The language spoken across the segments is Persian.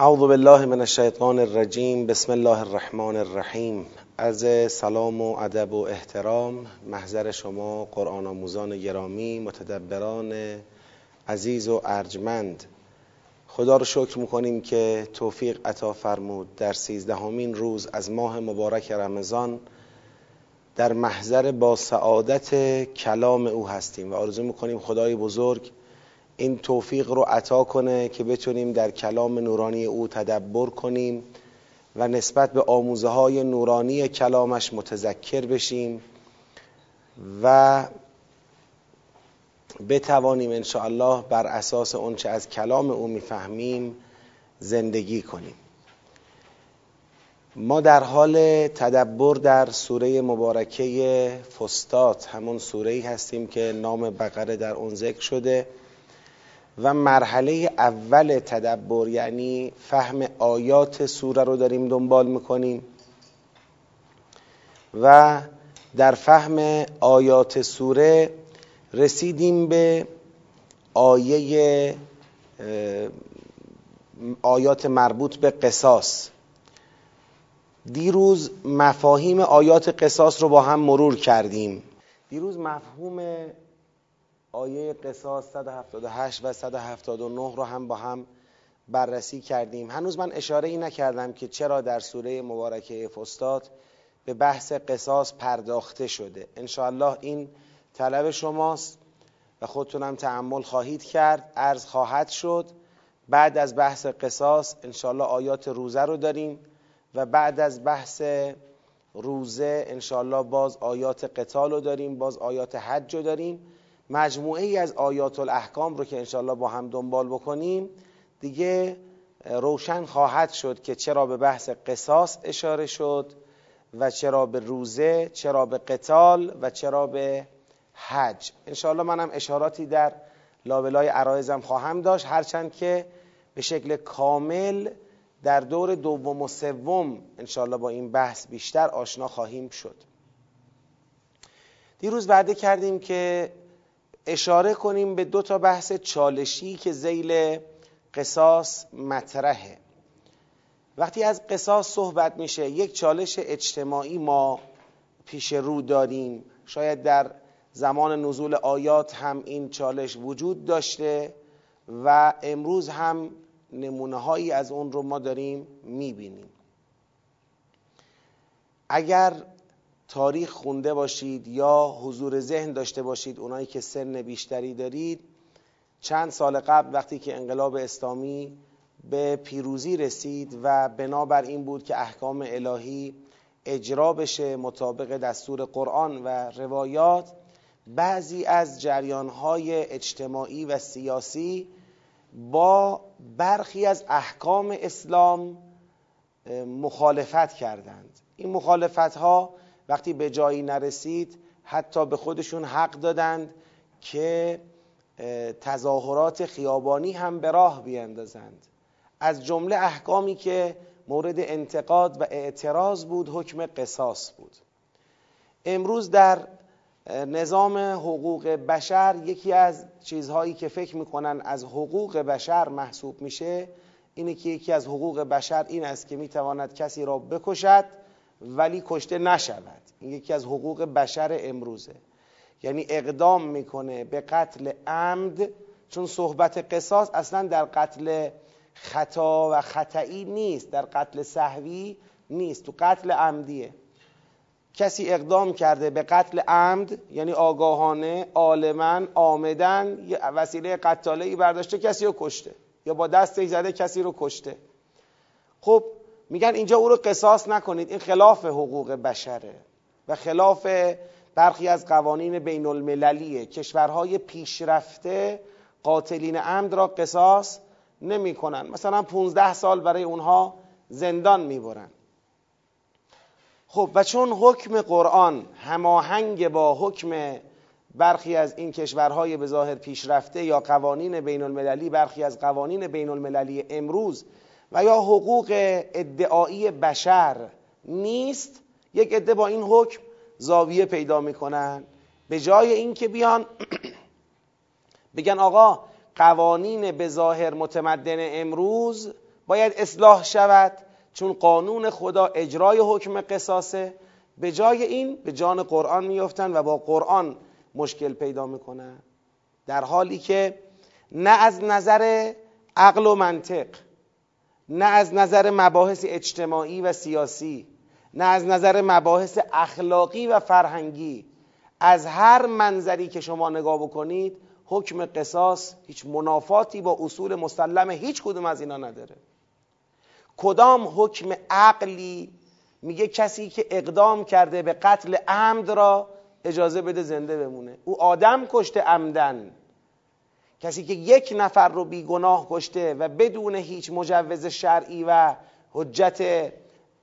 اعوذ بالله من الشیطان الرجیم. بسم الله الرحمن الرحیم. از سلام و ادب و احترام. محضر شما قرآن آموزان گرامی متدبران عزیز و ارجمند. خدا رو شکر می‌کنیم که توفیق عطا فرمود. در سیزدهمین روز از ماه مبارک رمضان در محضر با سعادت کلام او هستیم و آرزو می‌کنیم خدای بزرگ این توفیق رو عطا کنه که بتونیم در کلام نورانی او تدبر کنیم و نسبت به آموزه های نورانی کلامش متذکر بشیم و بتوانیم انشاءالله بر اساس اونچه از کلام او می‌فهمیم زندگی کنیم. ما در حال تدبر در سوره مبارکه فستات همون سوره هستیم که نام بقره در اون ذکر شده. و مرحله اول تدبر یعنی فهم آیات سوره رو داریم دنبال می‌کنیم. و در فهم آیات سوره رسیدیم به آیه آیات مربوط به قصاص. دیروز مفاهیم آیات قصاص رو با هم مرور کردیم. دیروز مفهوم آیه قصاص 178 و 179 رو هم با هم بررسی کردیم. هنوز من اشاره ای نکردم که چرا در سوره مبارکه فستاد به بحث قصاص پرداخته شده. انشاءالله این طلب شماست و خودتونم تعمل خواهید کرد. عرض خواهد شد بعد از بحث قصاص انشاءالله آیات روزه رو داریم و بعد از بحث روزه انشاءالله باز آیات قتال رو داریم باز آیات حج رو داریم. مجموعه ای از آیات الاحکام رو که انشاءالله با هم دنبال بکنیم دیگه روشن خواهد شد که چرا به بحث قصاص اشاره شد و چرا به روزه چرا به قتال و چرا به حج. انشاءالله منم اشاراتی در لابلای عرایزم خواهم داشت. هرچند که به شکل کامل در دور دوم و سوم انشاءالله با این بحث بیشتر آشنا خواهیم شد. دیروز وعده کردیم که اشاره کنیم به دو تا بحث چالشی که زیل قصاص مطرحه. وقتی از قصاص صحبت میشه یک چالش اجتماعی ما پیش رو داریم. شاید در زمان نزول آیات هم این چالش وجود داشته و امروز هم نمونه هایی از اون رو ما داریم می‌بینیم. اگر تاریخ خونده باشید یا حضور ذهن داشته باشید اونایی که سن بیشتری دارید. چند سال قبل وقتی که انقلاب اسلامی به پیروزی رسید و بنابر این بود که احکام الهی اجرا بشه مطابق دستور قرآن و روایات بعضی از جریانهای اجتماعی و سیاسی با برخی از احکام اسلام مخالفت کردند. این مخالفت ها وقتی به جایی نرسید حتی به خودشون حق دادند که تظاهرات خیابانی هم به راه بیندازند. از جمله احکامی که مورد انتقاد و اعتراض بود حکم قصاص بود. امروز در نظام حقوق بشر یکی از چیزهایی که فکر می‌کنن از حقوق بشر محسوب میشه اینه که یکی از حقوق بشر این است که می‌تواند کسی را بکشد ولی کشته نشود. این یکی از حقوق بشر امروزه. یعنی اقدام می‌کنه به قتل عمد چون صحبت قصاص اصلا در قتل خطا و خطایی نیست در قتل صحوی نیست. تو قتل عمدیه. کسی اقدام کرده به قتل عمد یعنی آگاهانه عالما آمدن وسیله قتاله ای برداشته کسی رو کشته. یا با دستش زده کسی رو کشته. خب میگن اینجا او رو قصاص نکنید. این خلاف حقوق بشره و خلاف برخی از قوانین بین المللیه کشورهای پیشرفته قاتلین عمد را قصاص نمی کنن. مثلا 15 سال برای اونها زندان می‌برن. خب و چون حکم قرآن هماهنگ با حکم برخی از این کشورهای به ظاهر پیشرفته یا قوانین بین المللی برخی از قوانین بین المللی امروز و یا حقوق ادعایی بشر نیست یک عده با این حکم زاویه پیدا می‌کنن. به جای اینکه بیان بگن آقا قوانین به ظاهر متمدن امروز باید اصلاح شود چون قانون خدا اجرای حکم قصاصه. به جای این به جان قرآن میفتن و با قرآن مشکل پیدا می‌کنن. در حالی که نه از نظر عقل و منطق نه از نظر مباحث اجتماعی و سیاسی نه از نظر مباحث اخلاقی و فرهنگی. از هر منظری که شما نگاه بکنید حکم قصاص هیچ منافاتی با اصول مسلم هیچ کدوم از اینا نداره. کدام حکم عقلی میگه کسی که اقدام کرده به قتل عمد را اجازه بده زنده بمونه؟ او آدم کشته عمدن. کسی که یک نفر رو بیگناه کشته و بدون هیچ مجوز شرعی و حجت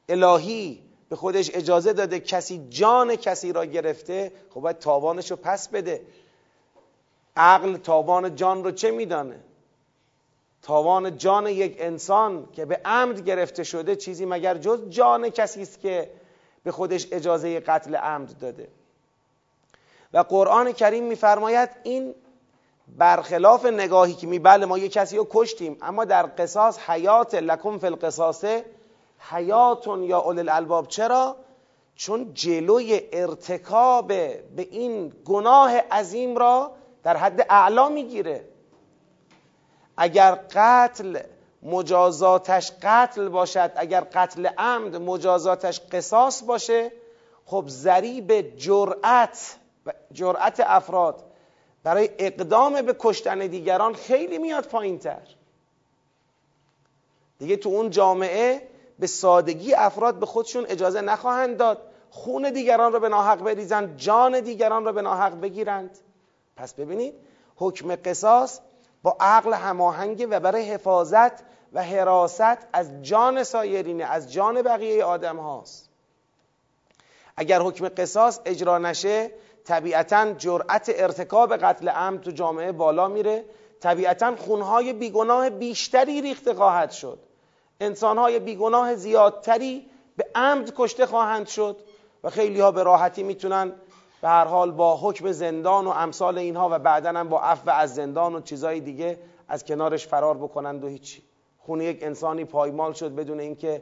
الهی به خودش اجازه داده کسی جان کسی را گرفته خب باید تاوانش رو پس بده. عقل تاوان جان رو چه میدانه؟ تاوان جان یک انسان که به عمد گرفته شده چیزی مگر جز جان کسی است که به خودش اجازه قتل عمد داده؟ و قرآن کریم میفرماید این برخلاف نگاهی که می بله ما یه کسی رو کشتیم اما در قصاص حیات لکم فی القصاصه حیاتون یا اول الالباب چرا؟ چون جلوی ارتکاب به این گناه عظیم را در حد اعلا می‌گیره اگر قتل مجازاتش قتل باشد اگر قتل عمد مجازاتش قصاص باشه خب ذریب جرأت جرأت افراد برای اقدام به کشتن دیگران خیلی میاد پایین تر دیگه تو اون جامعه به سادگی افراد به خودشون اجازه نخواهند داد. خون دیگران رو به ناحق بریزند جان دیگران رو به ناحق بگیرند. پس ببینید حکم قصاص با عقل هماهنگ و برای حفاظت و حراست از جان سایرینه از جان بقیه آدم هاست اگر حکم قصاص اجرا نشه طبیعتا جرأت ارتکاب قتل عمد تو جامعه بالا میره. طبیعتا خونهای بیگناه بیشتری ریخته خواهد شد. انسانهای بیگناه زیادتری به عمد کشته خواهند شد و خیلی ها به راحتی می‌تونن به هر حال با حکم زندان و امثال اینها و بعدا هم با عفو از زندان و چیزای دیگه از کنارش فرار بکنند و هیچی. خون یک انسانی پایمال شد بدون اینکه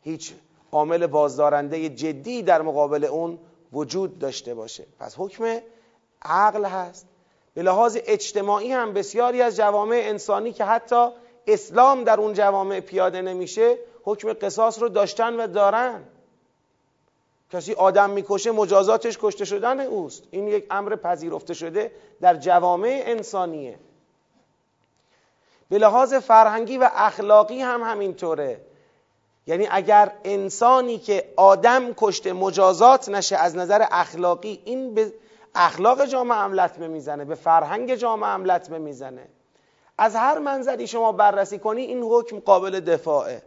هیچ عامل بازدارنده جدی در مقابل اون وجود داشته باشه. پس حکم عقل هست. به لحاظ اجتماعی هم بسیاری از جوامع انسانی که حتی اسلام در اون جوامع پیاده نمیشه حکم قصاص رو داشتن و دارن. کسی آدم می‌کشه مجازاتش کشته شدن اوست. این یک امر پذیرفته شده در جوامع انسانیه. به لحاظ فرهنگی و اخلاقی هم همینطوره. یعنی اگر انسانی که آدم کشته مجازات نشه از نظر اخلاقی این به اخلاق جامعه هم می‌زنه به فرهنگ جامعه هم می‌زنه از هر منظری شما بررسی کنی این حکم قابل دفاعه.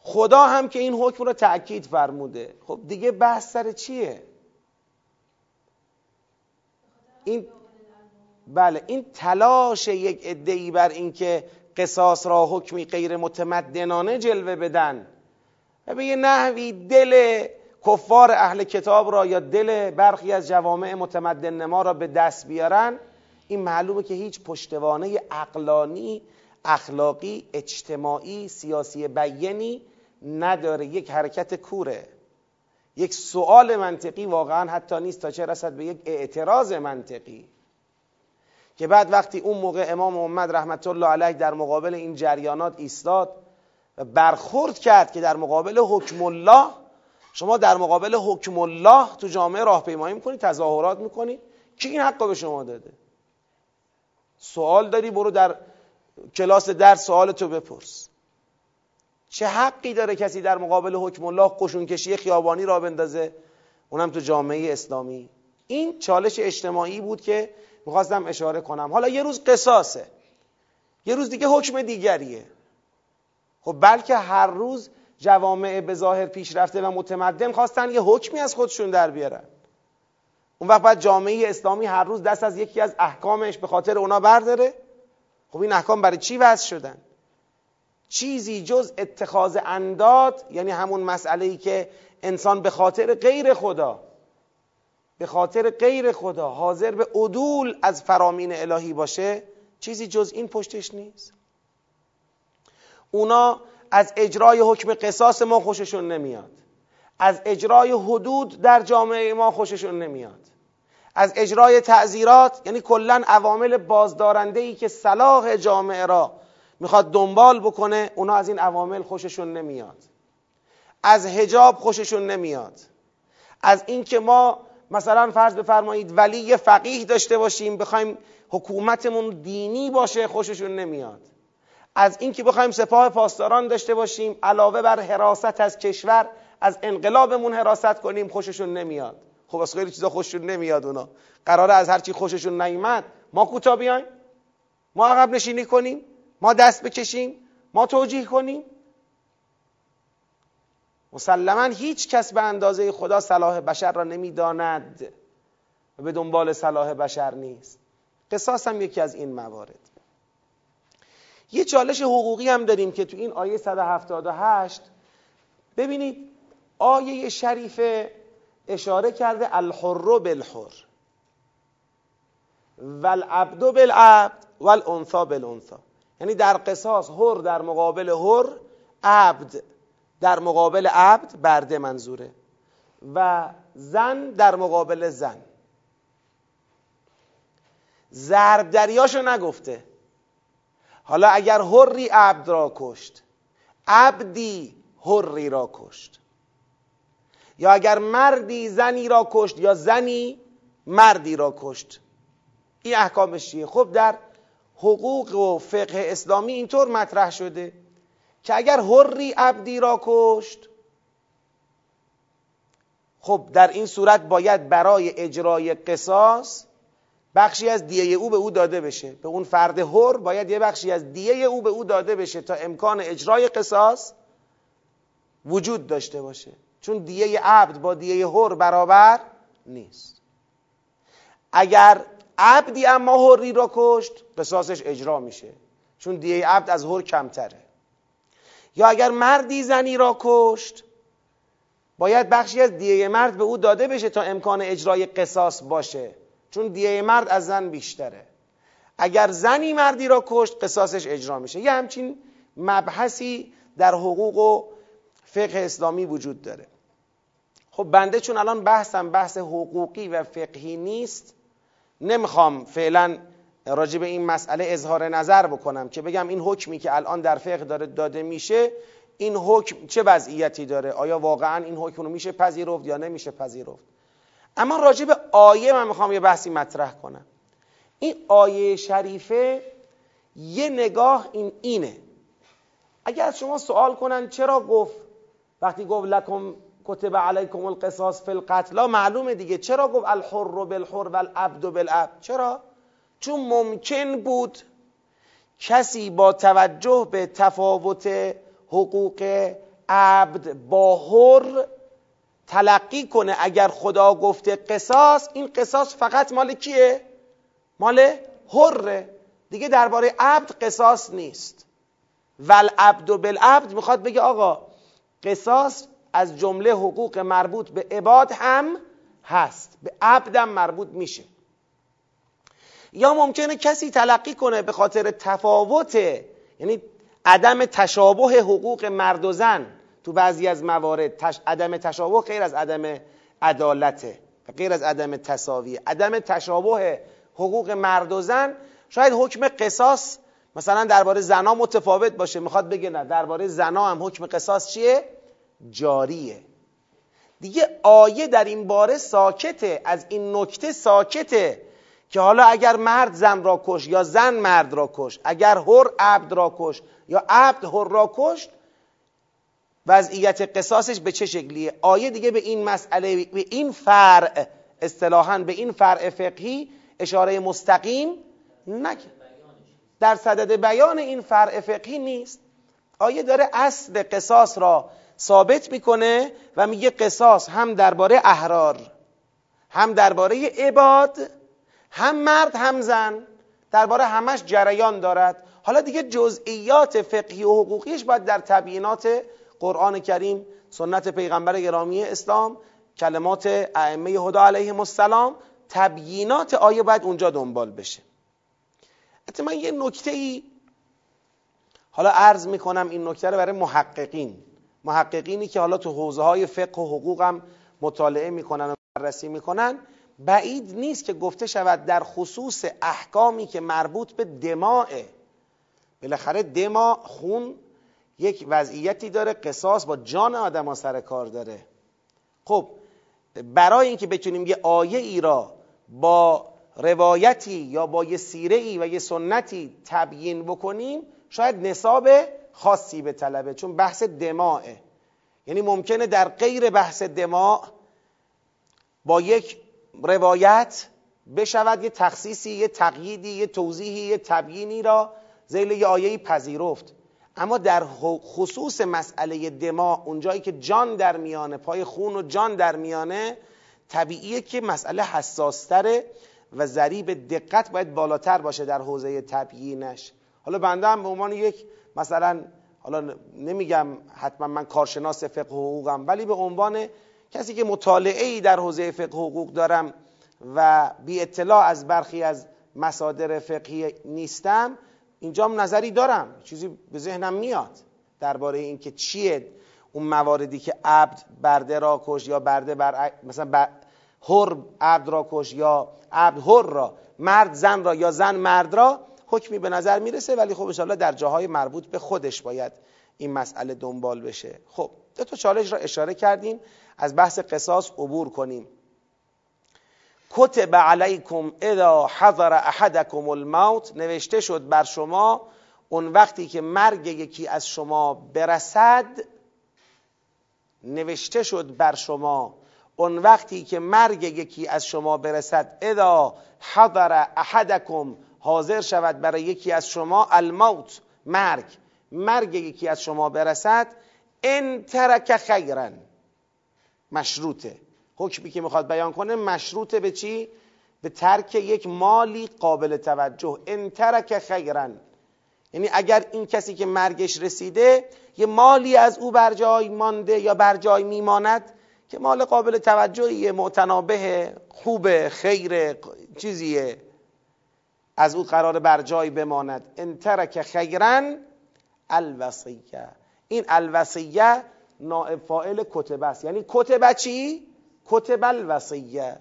خدا هم که این حکم رو تأکید فرموده. خب دیگه بحث سر چیه؟ این بله این تلاش یک ادعی بر اینکه قصاص را حکمی غیر متمدنانه جلوه بدن. و به یه نحوی دل کفار اهل کتاب را یا دل برخی از جوامع متمدن نما را به دست بیارن این معلومه که هیچ پشتوانه اقلانی اخلاقی اجتماعی سیاسی بیانی نداره. یک حرکت کوره. یک سوال منطقی واقعا حتی نیست تا چه رسد به یک اعتراض منطقی. که بعد وقتی اون موقع امام محمد رحمت الله علیه در مقابل این جریانات ایستاد و برخورد کرد که در مقابل حکم الله شما در مقابل حکم الله تو جامعه راهپیمایی می‌کنی تظاهرات می‌کنی کی این حق به شما داده؟ سوال داری برو در کلاس درس سوال تو بپرس. چه حقی داره کسی در مقابل حکم الله قشون کشی خیابانی را بندازه؟ اونم تو جامعه اسلامی. این چالش اجتماعی بود که می‌خواستم اشاره کنم. حالا یه روز قصاصه. یه روز دیگه حکم دیگریه. خب بلکه هر روز جوامع به ظاهر پیشرفته و متمدن خواستن یه حکمی از خودشون در بیارن. اون وقت بعد جامعه اسلامی هر روز دست از یکی از احکامش به خاطر اونا برداره. خب این احکام برای چی وضع شدن؟ چیزی جز اتخاذ انداد یعنی همون مسئله ای که انسان به خاطر غیر خدا به خاطر غیر خدا حاضر به عدول از فرامین الهی باشه چیزی جز این پشتش نیست. اونا از اجرای حکم قصاص ما خوششون نمیاد. از اجرای حدود در جامعه ما خوششون نمیاد. از اجرای تعذیرات یعنی کلا عوامل بازدارنده ای که صلاح جامعه را می‌خواد دنبال بکنه اونا از این عوامل خوششون نمیاد. از هجاب خوششون نمیاد. از اینکه ما مثلا فرض بفرمایید ولی فقیه داشته باشیم بخوایم حکومتمون دینی باشه خوششون نمیاد. از اینکه بخوایم سپاه پاسداران داشته باشیم علاوه بر حراست از کشور از انقلابمون حراست کنیم خوششون نمیاد. خب از خیلی چیزا خوششون نمیاد اونا. قراره از هر چی خوششون نیومد ما کوتا بیایم ما عقب نشینی کنیم ما دست بکشیم ما توجیه کنیم. مسلما هیچ کس به اندازه خدا صلاح بشر را نمی‌داند و به دنبال صلاح بشر نیست. قصاص هم یکی از این موارد. یه چالش حقوقی هم داریم که تو این آیه 178 ببینید آیه شریف اشاره کرده الحر بالحر والعبد بالعبد والانثى بالانثى. یعنی در قصاص حر در مقابل حر عبد در مقابل عبد برده منظوره و زن در مقابل زن. ضرب دریاشو نگفته. حالا اگر حری عبد را کشت عبدی حری را کشت. یا اگر مردی زنی را کشت یا زنی مردی را کشت. این احکامش چیه؟ خب در حقوق و فقه اسلامی اینطور مطرح شده. که اگر حری عبدی را کشت خب در این صورت باید برای اجرای قصاص بخشی از دیه او به او داده بشه. به اون فرد حر باید یه بخشی از دیه او به او داده بشه تا امکان اجرای قصاص وجود داشته باشه. چون دیه عبد با دیه حر برابر نیست. اگر عبدی اما حری را کشت قصاصش اجرا میشه. چون دیه عبد از حر کمتره. یا اگر مردی زنی را کشت باید بخشی از دیه مرد به او داده بشه تا امکان اجرای قصاص باشه. چون دیه مرد از زن بیشتره. اگر زنی مردی را کشت قصاصش اجرا میشه. یه همچین مبحثی در حقوق و فقه اسلامی وجود داره. خب بنده چون الان بحثم بحث حقوقی و فقهی نیست نمی‌خوام فعلا راجع به این مسئله اظهار نظر بکنم که بگم این حکمی که الان در فقه داره داده میشه این حکم چه وضعیتی داره؟ آیا واقعا این حکم رو میشه پذیرفت یا نمیشه پذیرفت؟ اما راجع به آیه من می‌خوام یه بحثی مطرح کنم. این آیه شریفه یه نگاه این اینه. اگر از شما سوال کنن چرا گفت وقتی گفت لکم کتب علیکم القصاص فی القتلا معلومه دیگه. چرا گفت الحر بالحر والعبد بالعبد؟ چرا؟ چون ممکن بود کسی با توجه به تفاوت حقوق عبد با حر تلقی کنه. اگر خدا گفته قصاص این قصاص فقط مال کیه؟ مال حره. دیگه درباره عبد قصاص نیست. والعبد و بالعبد می‌خواد بگه آقا قصاص از جمله حقوق مربوط به عباد هم هست. به عبدم مربوط میشه. یا ممکنه کسی تلقی کنه به خاطر تفاوت یعنی عدم تشابه حقوق مرد و زن تو بعضی از موارد عدم تشابه غیر از عدم عدالته غیر از عدم تساوی عدم تشابه حقوق مرد و زن. شاید حکم قصاص مثلا درباره زنا متفاوت باشه. می‌خواد بگه نه درباره زنا هم حکم قصاص چیه؟ جاریه. دیگه آیه در این باره ساکته. از این نکته ساکته. که حالا اگر مرد زن را کش یا زن مرد را کش اگر هر عبد را کش یا عبد هر را کشت وضعیت قصاصش به چه شکلیه؟ آیه دیگه به این مسئله به این فرع اصطلاحا به این فرع فقهی اشاره مستقیم نکرد. در صدد بیان این فرع فقهی نیست. آیه داره اصل قصاص را ثابت می‌کنه و میگه قصاص هم درباره احرار هم درباره عباد هم مرد هم زن درباره همش جریان دارد. حالا دیگه جزئیات فقهی و حقوقیش باید در تبیینات قرآن کریم سنت پیغمبر گرامی اسلام کلمات ائمه هدا علیهم السلام تبیینات آیه باید اونجا دنبال بشه. حتی من یه نکته ای حالا عرض می‌کنم این نکته رو برای محققین. محققینی که حالا تو حوزه های فقه و حقوق هم مطالعه می‌کنن و بررسی می‌کنن بعید نیست که گفته شود در خصوص احکامی که مربوط به دماعه بالاخره دما خون یک وضعیتی داره قصاص با جان آدم ها سر کار داره. خب برای اینکه بتونیم یه آیه ای را با روایتی یا با یه سیره ای و یه سنتی تبیین بکنیم شاید نصاب خاصی به طلبه چون بحث دماعه یعنی ممکنه در غیر بحث دماع با یک روایت بشود یه تخصیصی یه تقییدی یه توضیحی یه تبیینی را زیل یه آیهی پذیرفت. اما در خصوص مسئله دماع اونجایی که جان در میانه پای خون و جان در میانه طبیعیه که مسئله حساستره و ذریب دقت باید بالاتر باشه در حوزه تبیینش. حالا بنده هم به عنوان یک مثلا حالا نمیگم حتما من کارشناس فقه و حقوقم ولی به عنوان کسی که مطالعه ای در حوزه فقه حقوق دارم و بی اطلاع از برخی از مصادر فقهی نیستم اینجا نظری دارم. چیزی به ذهنم میاد درباره اینکه چیه اون مواردی که عبد برده را کش یا برده بر مثلا بر هر عبد را کش یا عبد هر را مرد زن را یا زن مرد را حکمی به نظر می‌رسه ولی خب انشاءالله در جاهای مربوط به خودش باید این مسئله دنبال بشه. خب دو تا چالش را اشاره کردیم. از بحث قصاص عبور کنیم. کتب علیکم اذا حضر احدکم الموت. نوشته شد بر شما اون وقتی که مرگ یکی از شما برسد نوشته شد بر شما اون وقتی که مرگ یکی از شما برسد اذا حضر احدکم حاضر شود برای یکی از شما الموت مرگ. مرگ یکی از شما برسد ان ترک خیرا مشروطه. حکمی که می‌خواد بیان کنه مشروطه به چی؟ به ترک یک مالی قابل توجه. ان ترک خیرا یعنی اگر این کسی که مرگش رسیده یه مالی از او بر جای مانده یا بر جای میماند که مال قابل توجهیه معتنابه خوبه خیر چیزیه از او قرار بر جای بماند. ان ترک خیرا الوصیه این الوصیه نائب فاعل کتبه است. یعنی کتبه چی? کتب الوصیه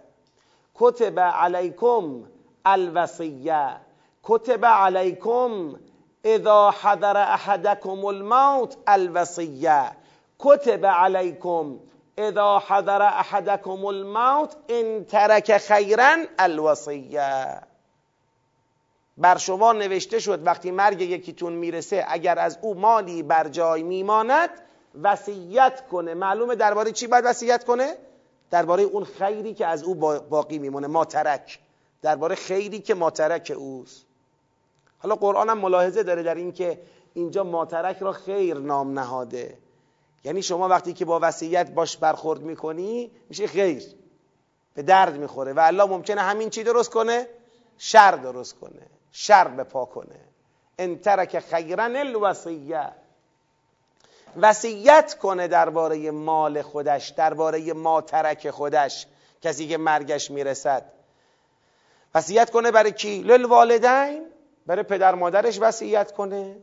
کتب علیکم الوصیه کتب علیکم اذا حضر احدکم الموت الوصیه کتب علیکم اذا حضر احدکم الموت ان ترک خیرا الوصیه بر شما نوشته شد وقتی مرگ یکیتون می‌رسه اگر از او مالی بر جای میماند وصیت کنه. معلومه درباره چی باید وصیت کنه؟ درباره اون خیری که از او باقی میمونه ما ترک درباره خیری که ما ترک اوست. حالا قرآن هم ملاحظه داره در اینکه اینجا ماترک را خیر نام نهاده. یعنی شما وقتی که با وصیت باش برخورد می‌کنی میشه خیر. به درد می‌خوره. و الله ممکنه همین چی درست کنه؟ شر درست کنه. شر بپا کنه. ان ترک خیرا الوصیه. وصیت کنه درباره مال خودش درباره ما ترک خودش. کسی که مرگش می‌رسد. وصیت کنه برای کی؟ للوالدین. برای پدر مادرش وصیت کنه.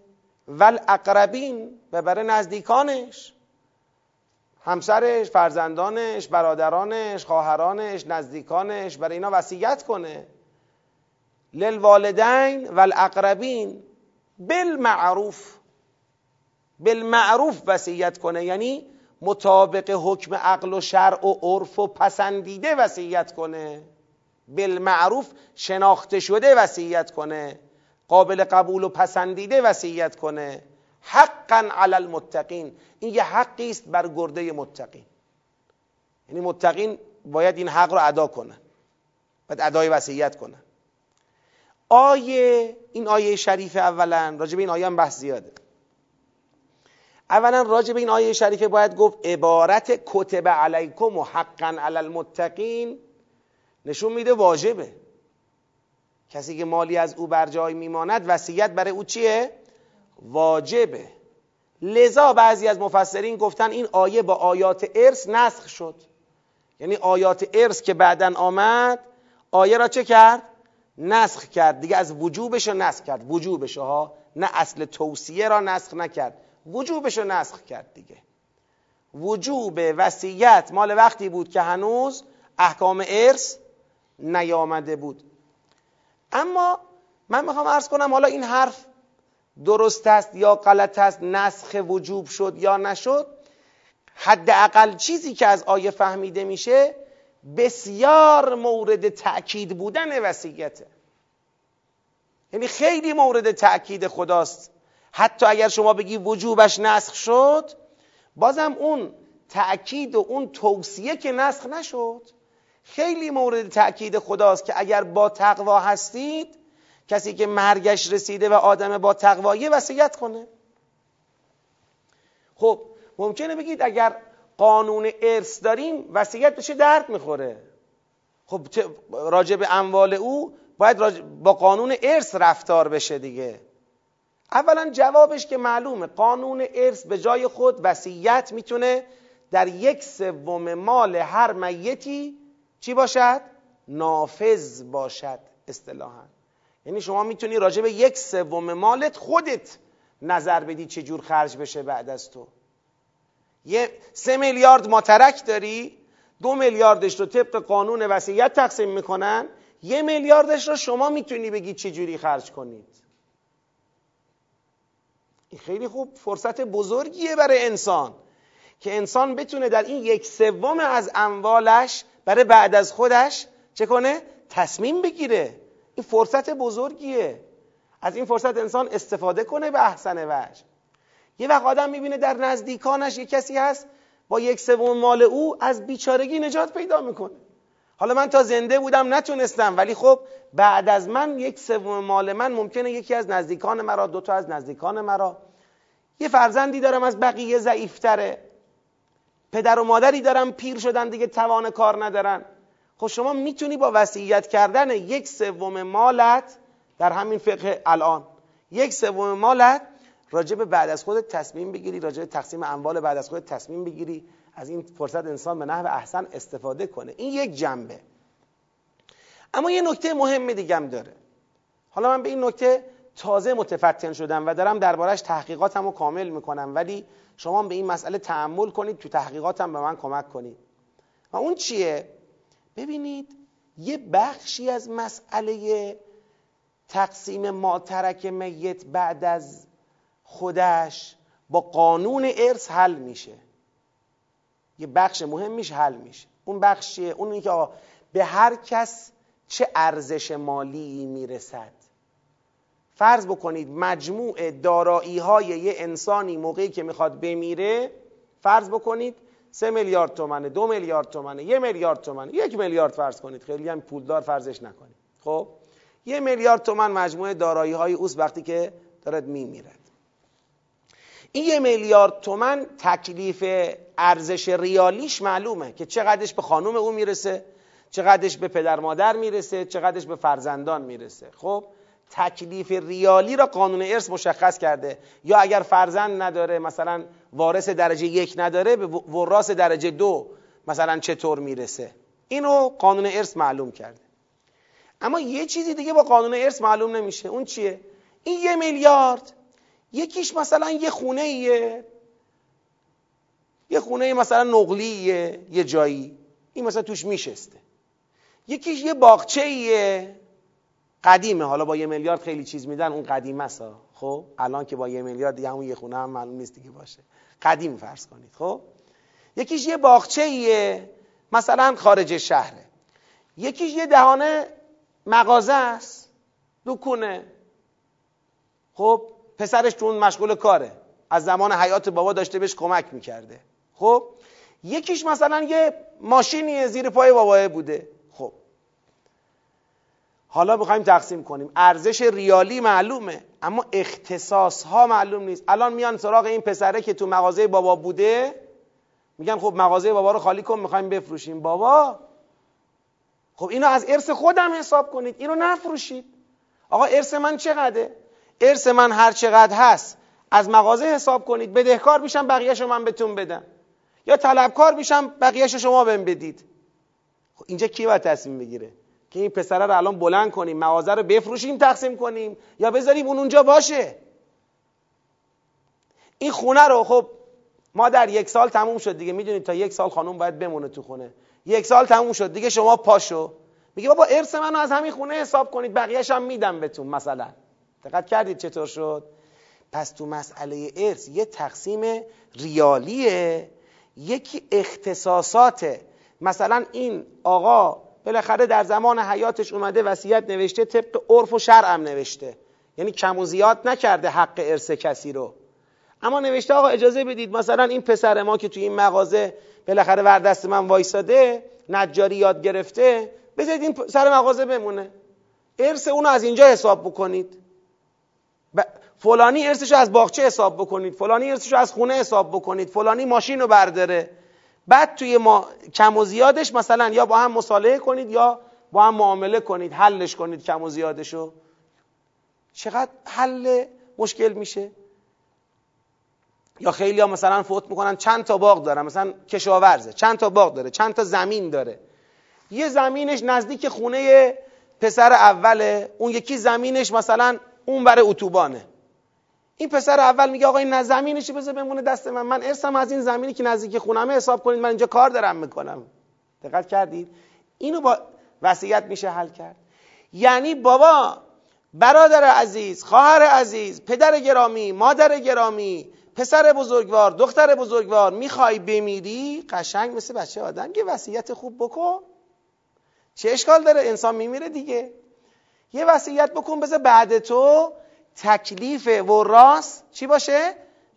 ول اقربین و برای نزدیکانش. همسرش فرزندانش برادرانش خواهرانش نزدیکانش. برای اینا وصیت کنه. للوالدین و الاقربین بالمعروف بالمعروف وصیت کنه. یعنی مطابق حکم عقل و شرع و عرف و پسندیده وصیت کنه. بالمعروف شناخته شده وصیت کنه. قابل قبول و پسندیده وصیت کنه. حقا علی المتقین. این یه حقی است بر گرده متقین. یعنی متقین باید این حق رو ادا کنن باید ادای وصیت کنن آیه این آیه شریف اولا راجع به این آیه هم بحث زیاده. اولا راجع به این آیه شریفه باید گفت عبارت کتب علیکم و حقا علی المتقین نشون میده واجبه. کسی که مالی از او بر جای میماند وصیت برای او چیه؟ واجبه. لذا بعضی از مفسرین گفتن این آیه با آیات ارث نسخ شد. یعنی آیات ارث که بعدا آمد آیه را چه کرد؟ نسخ کرد. دیگه از وجوبش رو نسخ کرد. وجوبش ها. نه اصل توصیه را نسخ نکرد. وجوبش رو نسخ کرد دیگه. وجوب وصیت مال وقتی بود که هنوز احکام ارث نیامده بود. اما من می‌خوام ارز کنم حالا این حرف درست است یا غلط است نسخ وجوب شد یا نشد حداقل چیزی که از آیه فهمیده میشه بسیار مورد تأکید بودن وصیته. یعنی خیلی مورد تأکید خداست. حتی اگر شما بگی وجوبش نسخ شد بازم اون تأکید و اون توصیه که نسخ نشد خیلی مورد تأکید خداست که اگر با تقوا هستید کسی که مرگش رسیده و آدم با تقوایی وصیت کنه. خب ممکنه بگید اگر قانون ارث داریم وصیت بشه درد می‌خوره. خب راجع به اموال او باید با قانون ارث رفتار بشه دیگه. اولا جوابش که معلومه قانون ارث به جای خود وصیت می‌تونه در یک سوم مال هر میتی چی باشد؟ نافذ باشد اصطلاحا. یعنی شما می‌تونی راجع به یک سوم مالت خودت نظر بدی چه جور خرج بشه بعد از تو. یه سه میلیارد ماترک داری دو میلیاردش رو طبق قانون وصیت تقسیم می‌کنن یه میلیاردش رو شما می‌تونی بگی جوری خرج کنید. این خیلی خوب فرصت بزرگیه برای انسان که انسان بتونه در این یک سوم از اموالش برای بعد از خودش چه کنه؟ تصمیم بگیره. این فرصت بزرگیه. از این فرصت انسان استفاده کنه به احسن وجه. یه وقت آدم می‌بینه در نزدیکانش یه کسی هست با یک سوم مال او از بیچارگی نجات پیدا می‌کنه. حالا من تا زنده بودم نتونستم ولی خب بعد از من یک سوم مال من ممکنه یکی از نزدیکان مرا دوتا از نزدیکان مرا. یه فرزندی دارم از بقیه ضعیفتره. پدر و مادری دارم پیر شدن دیگه توان کار ندارن. خب شما می‌تونی با وصیت کردن یک سوم مالت در همین فقه الان یک سوم مالت راجع به بعد از خودت تصمیم بگیری راجع به تقسیم اموال بعد از خودت تصمیم بگیری از این فرصت انسان به نحو احسن استفاده کنه. این یک جنبه. اما یه نکته مهم دیگم داره. حالا من به این نکته تازه متفتن شدم و دارم دربارش تحقیقاتم رو کامل می‌کنم ولی شما به این مسئله تحمل کنید تو تحقیقاتم به من کمک کنید. و اون چیه؟ ببینید یه بخشی از مسئله تقسیم ماترک میت بعد از خودش با قانون ارث حل میشه. یه بخش مهمیش حل میشه. اون بخشیه اون که به هر کس چه ارزش مالی می‌رسد. فرض بکنید مجموع دارایی های یه انسانی موقعی که می‌خواد بمیره فرض بکنید سه میلیارد تومنه دو میلیارد تومنه یه میلیارد تومنه. یک میلیارد فرض کنید خیلی هم پولدار فرضش نکنید. خب؟ یه میلیارد تومن مجموع دارایی های وقتی که دارد میمیرد این یه میلیارد تومن تکلیف ارزش ریالیش معلومه که چقدرش به خانم او می‌رسه چقدرش به پدر مادر می‌رسه چقدرش به فرزندان می‌رسه. خب تکلیف ریالی را قانون ارث مشخص کرده. یا اگر فرزند نداره مثلا وارث درجه یک نداره به وراث درجه دو مثلا چطور می‌رسه؟ اینو قانون ارث معلوم کرده. اما یه چیزی دیگه با قانون ارث معلوم نمیشه. اون چیه؟ این یه میلیارد یکیش مثلا یه خونه ایه یه خونه مثلا نقلیه یه جایی. این مثلا توش میشسته. یکیش یه باغچه ایه قدیمه. حالا با یه میلیارد خیلی چیز میدن اون قدیمه سا خب؟ الان که با یه میلیارد دیگه همون یه خونه هم معلوم نیست دیگه باشه. قدیم فرض کنید. خب؟ یکیش یه باغچه ایه مثلا خارج شهره یکیش یه دهانه مغازه است. دکونه. خب؟ پسرش تو اون مشغول کاره. از زمان حیات بابا داشته بهش کمک می‌کرده. خب یکیش مثلا یه ماشینی زیر پای باباه بوده. خب. حالا می‌خوایم تقسیم کنیم. ارزش ریالی معلومه اما اختصاص ها معلوم نیست. الان میان سراغ این پسره که تو مغازه بابا بوده. میگن خب مغازه بابا رو خالی کن می‌خوایم بفروشیم. بابا خب اینو از ارث خودم حساب کنید. اینو نفروشید. آقا ارث من چقدره؟ ارث من هر چقدر هست از مغازه حساب کنید بدهکار میشم بقیهشو من بهتون بدم. یا طلبکار میشم بقیهشو شما بهم بدید. خب اینجا کی باید تصمیم بگیره؟ که این پسره رو الان بلند کنیم مغازه رو بفروشیم تقسیم کنیم یا بذاریم اون اونجا باشه؟ این خونه رو خب ما در یک سال تموم شد دیگه. می‌دونید تا یک سال خانم باید بمونه تو خونه. یک سال تموم شد دیگه شما پاشو. میگه بابا ارث منو از همین خونه حساب کنید بقیهش هم میدم بهتون مثلا. دقت کردید چطور شد؟ پس تو مسئله ارث یه تقسیم ریالیه یکی اختصاصاته مثلا این آقا بالاخره در زمان حیاتش اومده وصیت نوشته طبق عرف و شرعم نوشته. یعنی کم و زیاد نکرده حق ارث کسی رو. اما نوشته آقا اجازه بدید مثلا این پسر ما که توی این مغازه بالاخره ور دست من وایساده نجاری یاد گرفته بذارید این سر مغازه بمونه. ارث اونو از اینجا حساب بکنید. فلانی ارثشو از باغچه حساب بکنید فلانی ارثشو از خونه حساب بکنید فلانی ماشین رو برداره. بعد توی ما کم و زیادش مثلا یا با هم مصالحه کنید یا با هم معامله کنید حلش کنید کم و زیادشو چقدر حل مشکل میشه؟ یا خیلی ها مثلا فوت می‌کنن چند تا باغ داره مثلا کشاورزه چند تا باغ داره چند تا زمین داره. یه زمینش نزدیک خونه پسر اوله اون یکی زمینش مثلا اون برای اتوبانه. این پسر اول میگه آقا این زمینش بذار بمونه دست من. من ارسم از این زمینی که نزدیک خونمه حساب کنید من اینجا کار دارم می‌کنم. دقت کردید؟ اینو با وصیت میشه حل کرد. یعنی بابا برادر عزیز خواهر عزیز پدر گرامی مادر گرامی پسر بزرگوار دختر بزرگوار می‌خوای بمیری؟ قشنگ مثل بچه آدم یه وصیت خوب بکن. چه اشکال داره؟ انسان میمیره دیگه. یه وصیت بکن بذار بعد تو تکلیف و راست چی باشه؟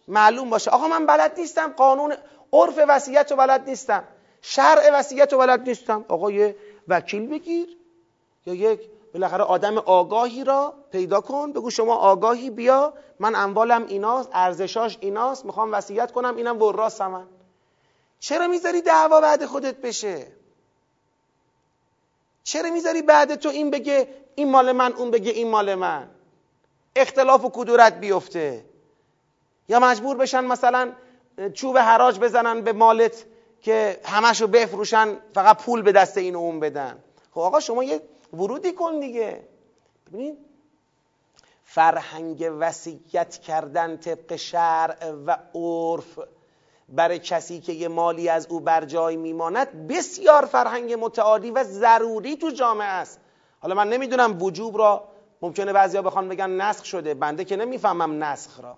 معلوم باشه. آقا من بلد نیستم قانون عرف وصیت رو بلد نیستم شرع وصیت رو بلد نیستم. آقا یه وکیل بگیر یا یک بالاخره آدم آگاهی را پیدا کن. بگو شما آگاهی بیا. من اموالم ایناست ارزشاش ایناست می‌خوام وصیت کنم اینم وراث من. چرا می‌ذاری دعوا بعد خودت بشه؟ چرا می‌ذاری بعد تو این بگه این مال من اون بگه این مال من. اختلاف و کدورت بیفته. یا مجبور بشن مثلا چوب حراج بزنن به مالت که همشو بفروشن فقط پول به دست این اون بدن. خب آقا شما یه ورودی کن دیگه. ببینید فرهنگ وسیعت کردن طبق شرع و عرف برای کسی که یه مالی از او بر جای میماند بسیار فرهنگ متعالی و ضروری تو جامعه است. حالا من نمی‌دونم وجوب را ممکنه بعضیا بخوان بگن نسخ شده. بنده که نمی‌فهمم نسخ را.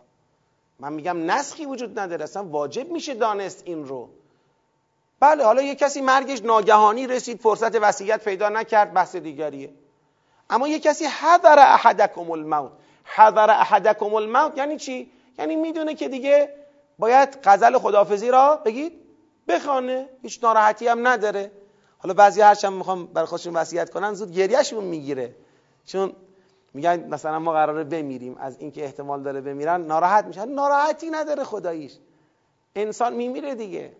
من میگم نسخی وجود نداره. اصلا واجب میشه دانست این رو. بله حالا یه کسی مرگش ناگهانی رسید فرصت وصیت پیدا نکرد بحث دیگریه. اما یه کسی حذر احدکم الموت. حذر احدکم الموت یعنی چی؟ یعنی می‌دونه که دیگه باید غزل خدافزی را بگید بخوانه. هیچ ناراحتی هم نداره. حالا بعضی هرچند می‌خوام برای خودشون وصیت کنن زود گریهشون می‌گیره. چون میگن مثلا ما قراره بمیریم از اینکه احتمال داره بمیرن ناراحت میشن. ناراحتی نداره خداییش. انسان میمیره دیگه.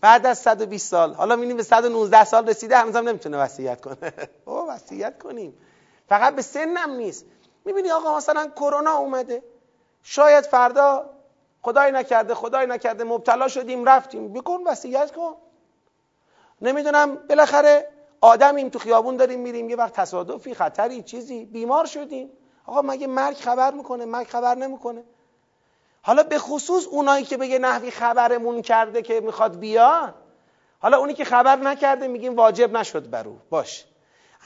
بعد از 120 سال. حالا می‌بینیم به 119 سال رسیده هنوز هم نمی‌تونه وصیت کنه. او وصیت کنیم. فقط به سنم نیست. می‌بینی آقا مثلا کرونا اومده. شاید فردا خدای نکرده خدای نکرده مبتلا شدیم رفتیم. بکن وصیت کن. نمی‌دونم بالاخره آدمیم تو خیابون داریم میریم یه وقت تصادفی خطری چیزی. بیمار شدیم. آقا مگه مرگ خبر می‌کنه؟ مرگ خبر نمی‌کنه. حالا به خصوص اونایی که به یه نحوی خبرمون کرده که می‌خواد بیاد. حالا اونی که خبر نکرده میگیم واجب نشد بر او باش.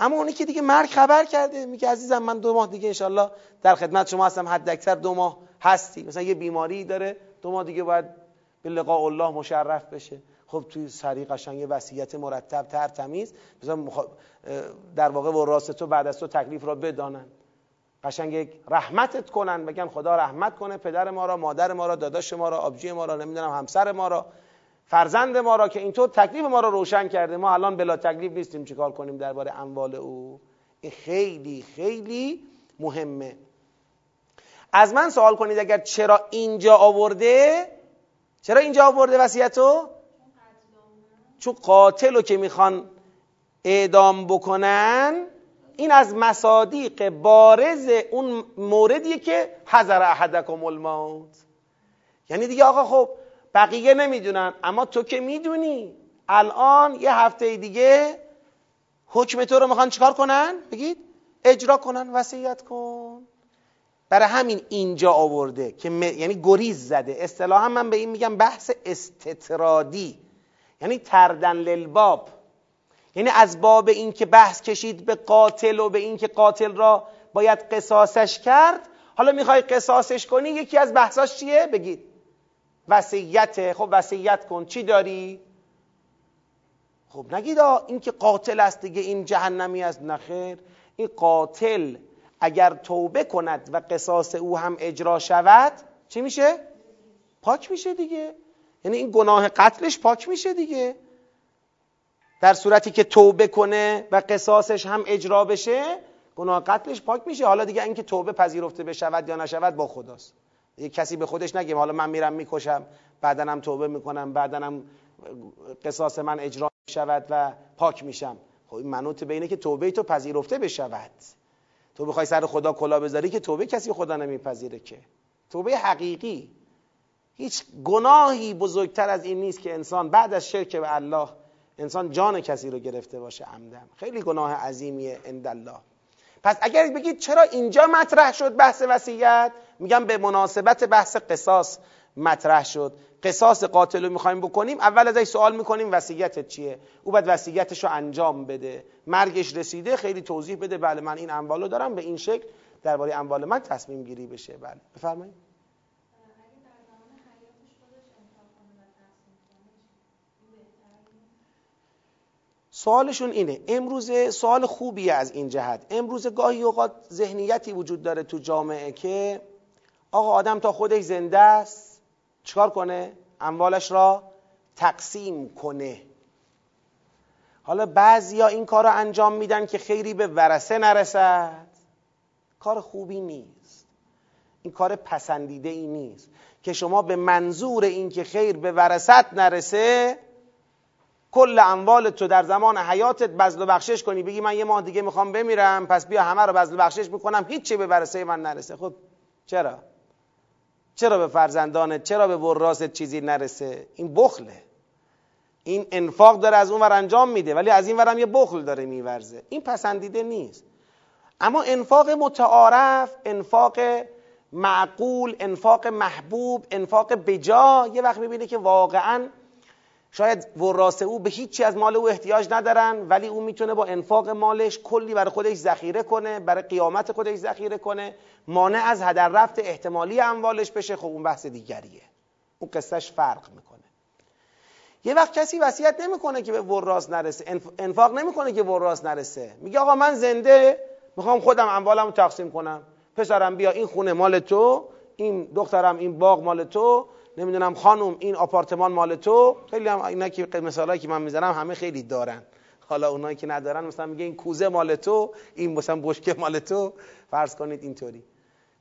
اما اونی که دیگه مرگ خبر کرده میگه عزیزم من دو ماه دیگه انشالله در خدمت شما هستم. حد اکثر دو ماه هستی. مثلا یه بیماری داره دو ماه دیگه باید به لقاء الله مشرف بشه. خب توی سری قشنگ وصیت مرتب تر تمیز. در واقع وراثت تو بعد از تو تکلیف را بدانن. قشنگ رحمتت کنن. بگن خدا رحمت کنه پدر ما را مادر ما را داداش ما را آبجی ما را نمی‌دونم همسر ما را فرزند ما را که اینطور تکلیف ما را روشن کرده. ما الان بلا تکلیف نیستیم چیکار کنیم درباره اموال او. این خیلی خیلی مهمه. از من سوال کنید اگر چرا اینجا آورده؟ چرا اینجا آورده وصیتو؟ چون قاتل رو که می‌خوان اعدام بکنن این از مصادیق بارز اون موردیه که حضر احدکم الموت. یعنی دیگه آقا خب بقیه نمی‌دونن اما تو که می‌دونی الان یه هفته دیگه حکم تو رو می‌خوان چیکار کنن؟ بگید؟ اجرا کنن وصیت کن. برای همین اینجا آورده که یعنی گریز زده. اصطلاحا من به این میگم بحث استطرادی. یعنی تردن للباب. یعنی از باب این که بحث کشید به قاتل و به این که قاتل را باید قصاصش کرد. حالا می‌خوای قصاصش کنی یکی از بحثاش چیه؟ بگید وصیت خب وصیت کن. چی داری؟ خب نگید این که قاتل است دیگه این جهنمی است. نخیر این قاتل اگر توبه کند و قصاص او هم اجرا شود چی میشه؟ پاک میشه دیگه. یعنی این گناه قتلش پاک میشه دیگه. در صورتی که توبه کنه و قصاصش هم اجرا بشه گناه قتلش پاک میشه. حالا دیگه اینکه توبه پذیرفته بشود یا نشود با خداست. یه کسی به خودش نگیم حالا من میرم می‌کشم بعدنم توبه می‌کنم بعدنم قصاص من اجرا شود و پاک میشم. خب این منوط به اینه که توبه تو پذیرفته بشود. تو بخوای سر خدا کلا بذاری که توبه کسی خدا نمیپذیره که. توبه حقیقی. هیچ گناهی بزرگتر از این نیست که انسان بعد از شرک به الله انسان جان کسی رو گرفته باشه عمدن. خیلی گناه عظیمیه عند الله پس اگر بگید چرا اینجا مطرح شد بحث وصیت؟ میگم به مناسبت بحث قصاص. مطرح شد. قصاص قاتل رو می‌خوایم بکنیم اول ازش سوال می‌کنیم وصیتت چیه؟ او باید وصیتش رو انجام بده. مرگش رسیده خیلی توضیح بده. بله من این اموالو دارم. به این شکل درباره اموال من تصمیم گیری بشه. بله بفرمایید. سوالشون اینه. امروز سوال خوبیه از این جهت. امروز گاهی اوقات ذهنیتی وجود داره تو جامعه که آقا آدم تا خودش زنده است چکار کنه؟ اموالش را تقسیم کنه. حالا بعضیا این کار رو انجام میدن که خیری به ورسه نرسد. کار خوبی نیست. این کار پسندیده ای نیست. که شما به منظور این که خیر به ورست نرسه کل اموال تو در زمان حیاتت بذل و بخشش کنی. بگی من یه ماه دیگه می‌خوام بمیرم پس بیا همه رو بذل و بخشش می‌کنم. هیچی به ورسه من نرسه. خب چرا؟ چرا به فرزندانت چرا به وراست چیزی نرسه؟ این بخله. این انفاق داره از اون ور انجام میده ولی از این ورم یه بخل داره میورزه. این پسندیده نیست. اما انفاق متعارف انفاق معقول انفاق محبوب انفاق بجا یه وقت می‌بینه که واقعا شاید وراثه او به هیچی از مال او احتیاج ندارن ولی او می‌تونه با انفاق مالش کلی برای خودش ذخیره کنه برای قیامت خودش ذخیره کنه مانع از هدر رفت احتمالی اموالش بشه. خب اون بحث دیگریه. اون قصهش فرق می‌کنه. یه وقت کسی وصیت نمی‌کنه که به وراث نرسه. انفاق نمی‌کنه که وراث نرسه. میگه آقا من زنده می‌خوام خودم اموالمو تقسیم کنم. پسرم بیا این خونه مال تو این دخترم این باغ مال تو. نمی‌دونم خانم این آپارتمان مال تو؟ خیلی هم اینا که مثالایی که من می‌زنم همه خیلی دارن. حالا اونایی که ندارن مثلا میگه این کوزه مال تو این مثلا بشکه مال تو. فرض کنید اینطوری.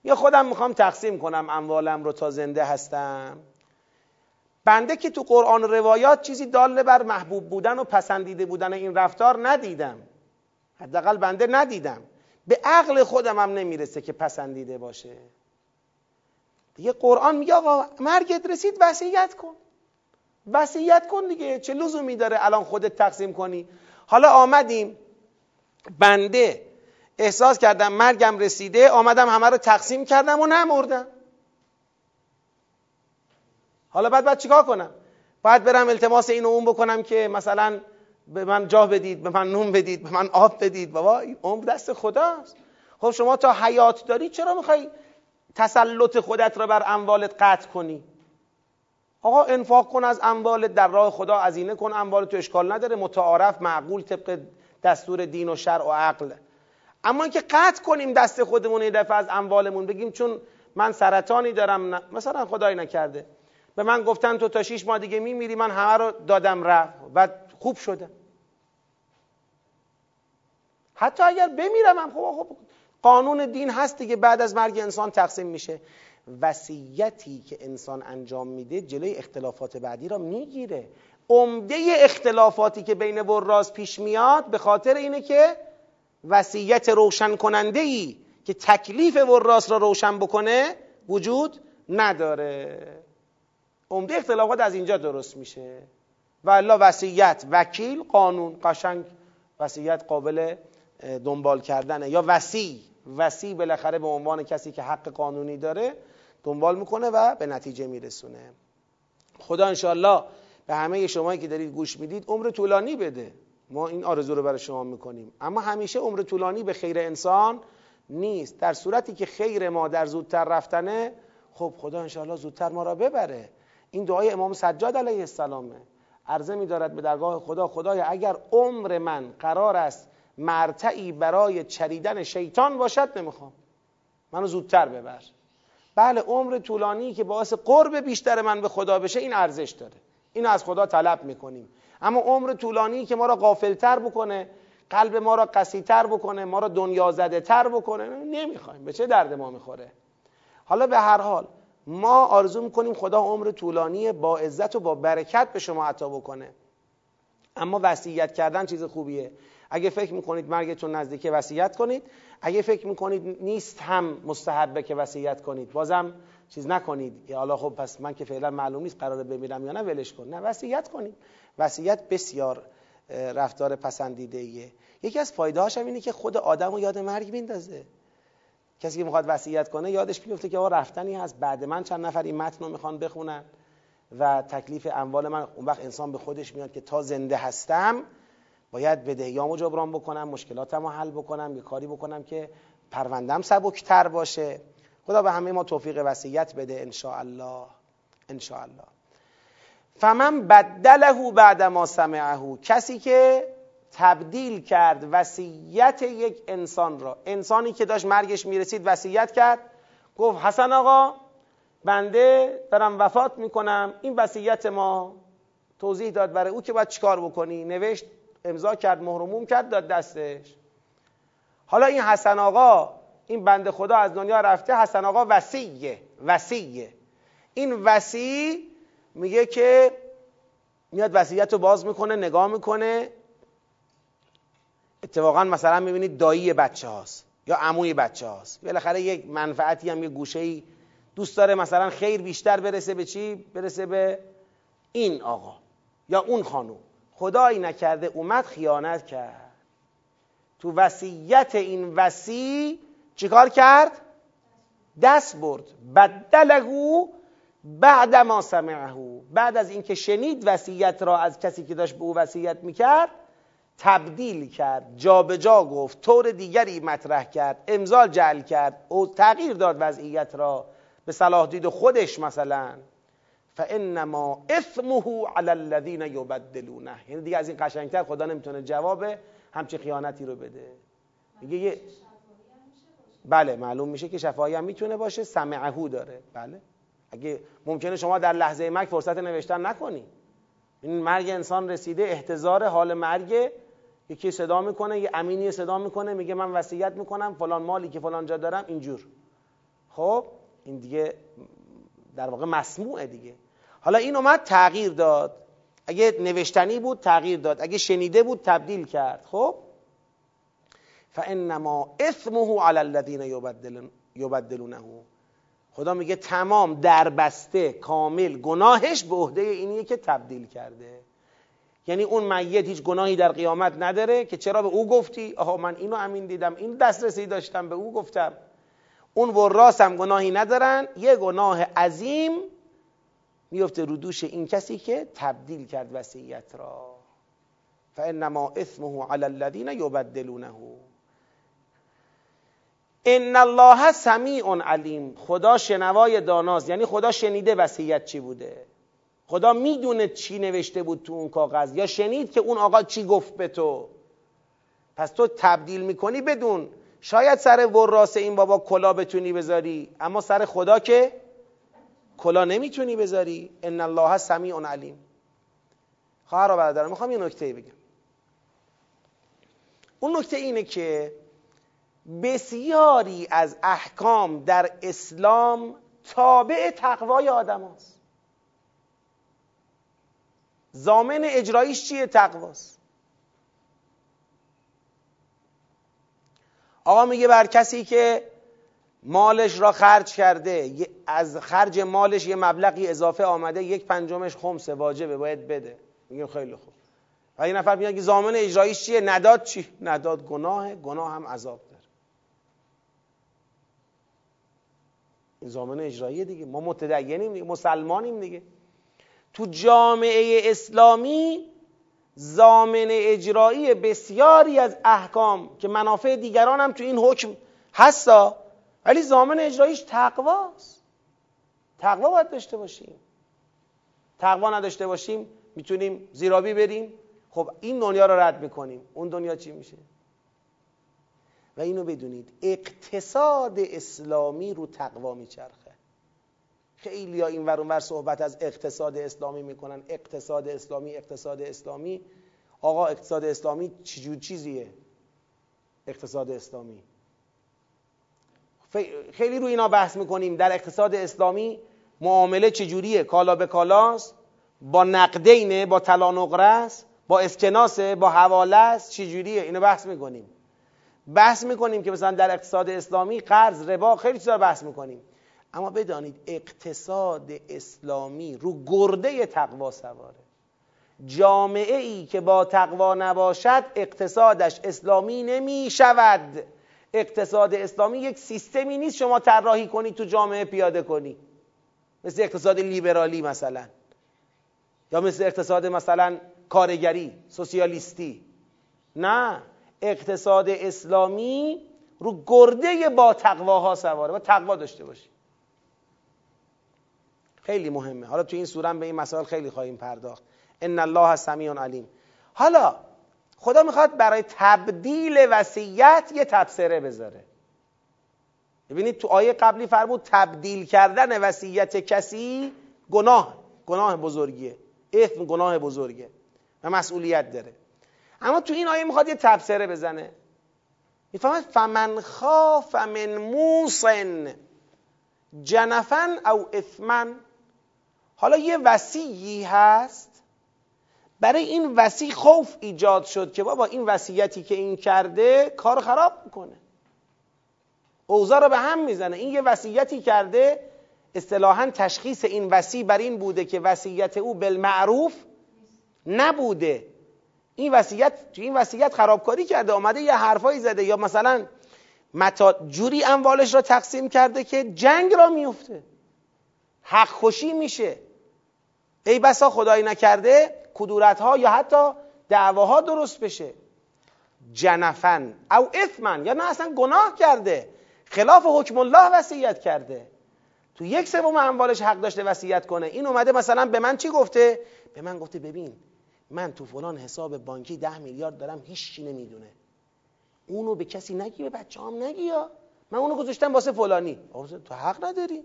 یا خودم می‌خوام تقسیم کنم اموالم رو تا زنده هستم. بنده که تو قرآن و روایات چیزی داله بر محبوب بودن و پسندیده بودن این رفتار ندیدم. حداقل بنده ندیدم. به عقل خودم هم نمی‌رسه که پسندیده باشه. دیگه قرآن میگه آقا مرگت رسید وصیت کن. وصیت کن دیگه. چه لزومی داره الان خودت تقسیم کنی؟ حالا آمدیم. بنده احساس کردم مرگم رسیده آمدم همه رو تقسیم کردم و نمردم. حالا بعد بعد چیکار کنم؟ باید برم التماس این و اون بکنم که مثلا به من جا بدید به من نون بدید به من آب بدید. بابا عمر دست خداست. خب شما تا حیات داری چرا می‌خوای تسلط خودت را بر اموالت قطع کنی. آقا انفاق کن از اموالت در راه خدا ازینه کن. اموالت تو اشکال نداره. متعارف معقول طبق دستور دین و شرع و عقل. اما اینکه قطع کنیم دست خودمون یه دفعه از اموالمون بگیم چون من سرطانی دارم مثلا خدایی نکرده. به من گفتن تو تا شیش ماه دیگه میمیری من همه رو دادم رفت و خوب شدم حتی اگر بمیرم هم خب, خب قانون دین هست که بعد از مرگ انسان تقسیم میشه. وصیتی که انسان انجام میده جلوی اختلافات بعدی را می‌گیره. عمده اختلافاتی که بین وراز پیش میاد به خاطر اینه که وصیت روشن کننده ای که تکلیف وراس را روشن بکنه وجود نداره. عمده اختلافات از اینجا درست میشه. و الله وصیت وکیل قانون قشنگ وصیت قابل دنبال کردنه. یا وسیع. وسیع بالاخره به عنوان کسی که حق قانونی داره دنبال می‌کنه و به نتیجه میرسونه. خدا انشالله به همه شمایی که دارید گوش می‌دید عمر طولانی بده. ما این آرزو رو برای شما می‌کنیم. اما همیشه عمر طولانی به خیر انسان نیست. در صورتی که خیر ما در زودتر رفتنه خب خدا انشاءالله زودتر ما را ببره. این دعای امام سجاد علیه السلامه. عرضه میدارد به درگاه خدا خدای اگر عمر من قرار است مرتعی برای چریدن شیطان باشد نمی‌خوام. منو زودتر ببر. بله عمر طولانی که باعث قرب بیشتر من به خدا بشه این ارزش داره. اینو از خدا طلب می‌کنیم. اما عمر طولانی که ما را غافلتر بکنه قلب ما را قسیتر بکنه ما را دنیا زده تر بکنه نمی‌خوایم. به چه درد ما می‌خوره؟ حالا به هر حال ما آرزو می‌کنیم خدا عمر طولانی با عزت و با برکت به شما عطا بکنه. اما وصیت کردن چیز خوبیه. اگه فکر می‌کنید مرگتون نزدیکه وصیت کنید. اگه فکر می‌کنید نیست هم مستحبه که وصیت کنید. بازم چیز نکنید. حالا خب پس من که فعلا معلوم نیست قراره بمیرم یا نه ولش کن. نه وصیت کنید. وصیت بسیار رفتار پسندیده ایه یکی از فایده هاش اینه که خود آدم رو یاد مرگ میندازه. کسی که می‌خواد وصیت کنه یادش بیفته که آقا رفتنی هست. بعد من چند نفر این متن رو می‌خوان بخونن. و تکلیف اموال من اون وقت انسان به خودش میاد که تا زنده هستم باید بدهیامو جبران بکنم مشکلاتم رو حل بکنم یه کاری بکنم که پروندم سبکتر باشه. خدا به همه ما توفیق وصیت بده ان الله ان الله فمن بدله بعد ما سمعه کسی که تبدیل کرد وصیت یک انسان را. انسانی که داشت مرگش می‌رسید وصیت کرد. گفت حسن آقا بنده دارم وفات می‌کنم. این وصیت ما توضیح داد برای او که باید چیکار بکنی. نوشت امضا کرد مهرموم کرد داد دستش. حالا این حسن آقا این بنده خدا از دنیا رفته حسن آقا وسیعه وسیعه. این وسیع میگه که میاد وصیت رو باز می‌کنه نگاه می‌کنه. اتفاقا مثلا می‌بینید دایی بچه هاست یا عموی بچه هاست بالاخره یک منفعتی هم یه گوشه ای دوست داره مثلا خیر بیشتر برسه به چی؟ برسه به این آقا یا اون خانوم. خدایی نکرده اومد خیانت کرد. تو وصیت این وسی چیکار کرد؟ دست برد. بدلگو بعد ما سمعه بعد از اینکه شنید وصیت را از کسی که داشت به او وصیت می‌کرد تبدیل کرد. جابجا جا گفت. طور دیگری مطرح کرد. امضا جعل کرد. او تغییر داد وضعیت را. به صلاح دید خودش مثلا. فانما اثمه علی الذین یبدلونه یعنی دیگه از این قشنگتر خدا نمی‌تونه جواب همچه خیانتی رو بده. میگه یه بله معلوم میشه که شفاهی هم می‌تونه باشه سمعهو داره. بله. اگه ممکنه شما در لحظه مرگ فرصت نوشتن نکنی. این مرگ انسان رسیده احتضار حال مرگ. یکی صدا می‌کنه یه امینی صدا می‌کنه میگه من وصیت می‌کنم فلان مالی که فلان جا دارم اینجور. خب این دیگه در واقع مسموعه دیگه. حالا این اومد تغییر داد. اگه نوشتنی بود تغییر داد. اگه شنیده بود تبدیل کرد. خب؟ فانما اثمه علی الذین یبدلونه خدا میگه تمام دربسته کامل گناهش به عهده اینیه که تبدیل کرده. یعنی اون میت هیچ گناهی در قیامت نداره که چرا به او گفتی؟ آها من اینو امین دیدم این دسترسی داشتم به او گفتم. اون وراس هم گناهی ندارن یه گناه عظیم میفته رو دوش این کسی که تبدیل کرد وصیت را. فانما اثمه علی الذین یبدلونه ان الله سمیع علیم خدا شنوای داناست. یعنی خدا شنیده وصیت چی بوده. خدا می‌دونه چی نوشته بود تو اون کاغذ. یا شنید که اون آقا چی گفت به تو. پس تو تبدیل می‌کنی بدون. شاید سر وراس این بابا کلا بتونی بذاری. اما سر خدا که کلا نمی‌تونی بذاری. ان الله سمیع علیم. خواهر و برادرم می‌خوام یه نکته بگم. اون نکته اینه که بسیاری از احکام در اسلام تابع تقوای آدم هست. زامن اجرایش چیه؟ تقواست. آقا میگه بر کسی که مالش را خرج کرده. از خرج مالش یه مبلغی اضافه آمده. یک پنجمش خمسه. واجبه. باید بده. میگه خیلی خوب. و یه نفر میگه زامن اجرایش چیه؟ نداد چی؟ نداد گناه گناه هم عذاب داره. این زامن اجرایی دیگه. ما متدینیم دیگه. مسلمانیم دیگه. تو جامعه اسلامی زامن اجرایی بسیاری از احکام که منافع دیگران هم تو این حکم هستا ولی زامن اجراییش تقواست. تقوا باید داشته باشیم. تقوا نداشته باشیم می‌تونیم زیرابی بریم. خب این دنیا رو رد می‌کنیم. اون دنیا چی میشه؟ و اینو بدونید اقتصاد اسلامی رو تقوا میچرخه. خیلی ها این ور صحبت از اقتصاد اسلامی می‌کنن. اقتصاد اسلامی اقتصاد اسلامی. آقا اقتصاد اسلامی چجور چیزیه؟ اقتصاد اسلامی. خیلی رو اینا بحث می‌کنیم. در اقتصاد اسلامی معامله چجوریه؟ کالا به کالاست با نقدینه با طلا نقره با اسکناسه با حواله است چجوریه؟ اینو بحث می‌کنیم. بحث می‌کنیم که مثلا در اقتصاد اسلامی قرض ربا خیلی چیزا بحث می‌کنیم. اما بدانید اقتصاد اسلامی رو گرده تقوا سواره. جامعه ای که با تقوا نباشد اقتصادش اسلامی نمی شود اقتصاد اسلامی یک سیستمی نیست شما طراحی کنید تو جامعه پیاده کنی. مثل اقتصاد لیبرالی مثلا. یا مثل اقتصاد مثلا کارگری سوسیالیستی. نه اقتصاد اسلامی رو گرده با تقواها سواره. و تقوا داشته باشی. خیلی مهمه. حالا تو این سوره به این مسائل خیلی خواهیم پرداخت. ان الله سمیع علیم. حالا خدا می‌خواد برای تبدیل وصیت یه تبصره بذاره. ببینید تو آیه قبلی فرمود تبدیل کردن وصیت کسی گناه گناه بزرگیه. اثم گناه بزرگه و مسئولیت داره. اما تو این آیه می‌خواد یه تبصره بزنه. می‌فهمد فمن خاف من موسن. جنفن او اثمن. حالا یه وسیعی هست برای این وسیع خوف ایجاد شد که بابا این وصیتی که این کرده کار خراب می‌کنه. اوضاع رو به هم می‌زنه. این یه وصیتی کرده اصطلاحا تشخیص این وسیع بر این بوده که وصیت او بالمعروف نبوده. این وصیت این وصیت خرابکاری کرده آمده یه حرفایی زده یا مثلا متا جوری اموالش را تقسیم کرده که جنگ را میفته حق خوشی میشه. ای بسا خدایی نکرده کدورت ها یا حتی دعواها درست بشه. جنفن او اثمن یا نه اصلا گناه کرده. خلاف حکم الله وصیت کرده. تو یک سوم اموالش حق داشته وصیت کنه. این اومده مثلا به من چی گفته؟ به من گفته ببین من تو فلان حساب بانکی ده میلیارد دارم هیچ چی نمی‌دونه. اونو به کسی نگی به بچه هم نگی یا؟ من اونو گذاشتم واسه فلانی. تو حق نداری.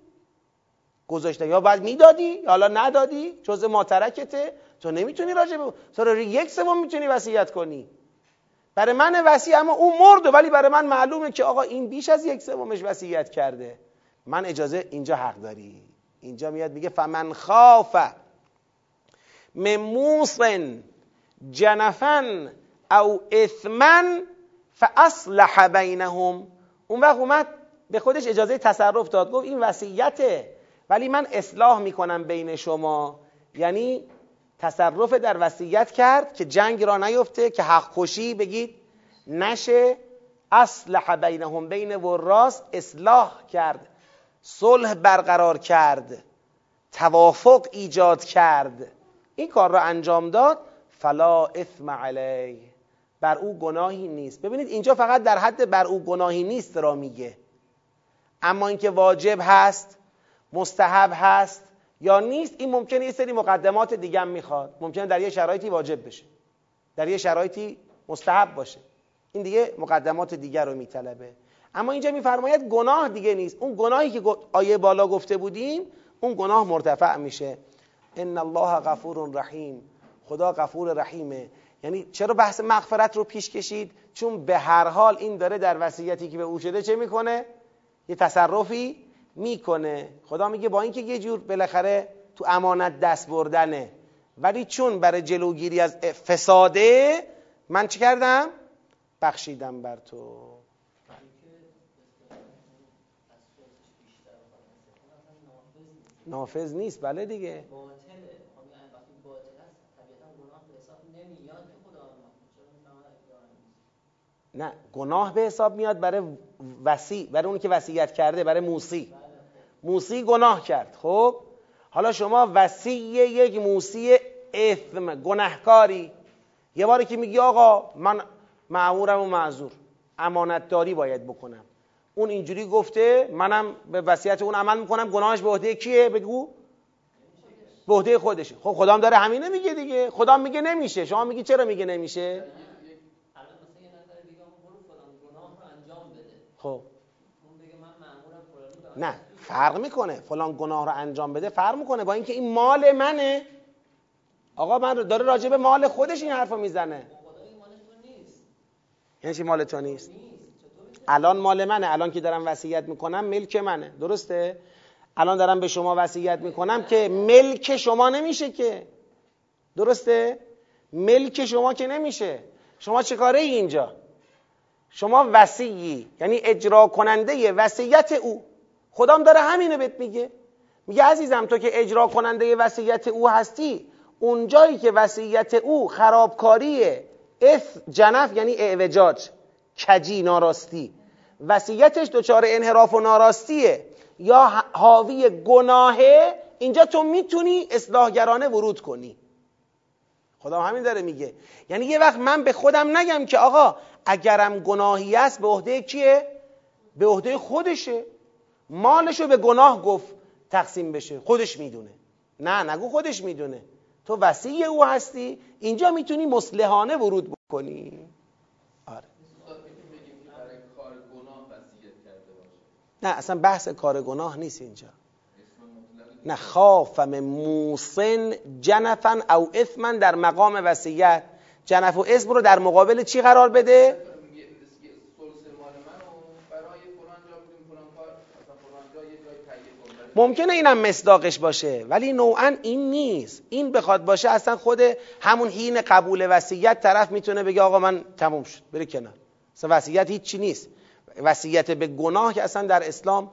گذاشته یا بعد می‌دادی یا حالا ندادی جز ماترکته. تو نمی‌تونی راجع به تو یک سوم می‌تونی وصیت کنی. برای من وصی اما اون مرده ولی برای من معلومه که آقا این بیش از یک سومش وصیت کرده. من اجازه اینجا حق داری. اینجا میاد میگه فمن خاف مموسن جنفن او اثمن فاصلح بینهم. اون وقت اومد به خودش اجازه تصرف داد. گفت این وصیته ولی من اصلاح می‌کنم بین شما. یعنی تصرف در وصیت کرد که جنگ را نیفته که حق خوشی بگید. نشه اصلح بینهم بین وراس اصلاح کرد. صلح برقرار کرد. توافق ایجاد کرد. این کار را انجام داد. فلا اثم علیه. بر او گناهی نیست. ببینید اینجا فقط در حد بر او گناهی نیست را میگه. اما اینکه واجب هست مستحب هست یا نیست این ممکنه یه سری مقدمات دیگه هم می‌خواد. ممکنه در یه شرایطی واجب بشه. در یه شرایطی مستحب باشه. این دیگه مقدمات دیگر رو میطلبه. اما اینجا میفرماید گناه دیگه نیست. اون گناهی که آیه بالا گفته بودیم اون گناه مرتفع میشه. ان الله غفور رحیم. خدا غفور رحیمه. یعنی چرا بحث مغفرت رو پیش کشید؟ چون به هر حال این داره در وصیتی که به او شده چه می‌کنه؟ یه تصرفی می‌کنه. خدا میگه با اینکه یه جور بالاخره تو امانت دست بردنه. ولی چون برای جلوگیری از فساده من چی کردم؟ بخشیدم بر تو. نافذ نیست. بله دیگه. نه گناه به حساب میاد برای وسی برای اونی که وصیت کرده برای موسی. موسی گناه کرد. خب حالا شما وسیع یک موسی اثم گناهکاری. یه باری که میگی آقا من معمورم و معذور. امانتداری باید بکنم. اون اینجوری گفته منم به وصیت اون عمل می‌کنم. گناهش به عهده کیه؟ بگو. به عهده خودشه. خب خدام داره همینه میگه دیگه. خدام میگه نمیشه. شما میگی چرا میگه نمیشه؟ خب. نه. فرق می‌کنه. فلان گناه رو انجام بده فرق می‌کنه با اینکه این مال منه. آقا من داره راجع به مال خودش این حرفو می‌زنه. یعنی چی مال تو نیست؟ الان مال منه. الان که دارم وصیت می‌کنم ملک منه. درسته؟ الان دارم به شما وصیت می‌کنم که ملک شما نمیشه که. درسته؟ ملک شما که نمیشه. شما چه ای اینجا؟ شما وسیعی. یعنی اجرا کننده وصیت او. خدام داره همینو بهت میگه. میگه عزیزم تو که اجرا کننده وصیت او هستی اونجایی که وصیت او خرابکاریه. اف جنف یعنی اعوجاج کجی ناراستی. وصیتش دچار انحراف و ناراستیه. یا حاوی گناهه اینجا تو می‌تونی اصلاحگرانه ورود کنی. خدا همین داره میگه. یعنی یه وقت من به خودم نگم که آقا اگرم گناهی است به عهده کیه؟ به عهده خودشه. مالشو به گناه گفت تقسیم بشه. خودش می‌دونه. نه نگو خودش می‌دونه. تو وسیع او هستی اینجا می‌تونی مسلحانه ورود بکنی. آره. نه اصلا بحث کار گناه نیست اینجا. نه خافم موسن جنفن او اثمن در مقام وسیعت. جنف و اسم رو در مقابل چی قرار بده؟ ممکنه اینم مصداقش باشه ولی نوعا این نیست. این بخواد باشه اصلا خود همون حین قبول وصیت طرف می‌تونه بگه آقا من تموم شد بری کنار. اصلا وصیت هیچی نیست. وصیت به گناه که اصلا در اسلام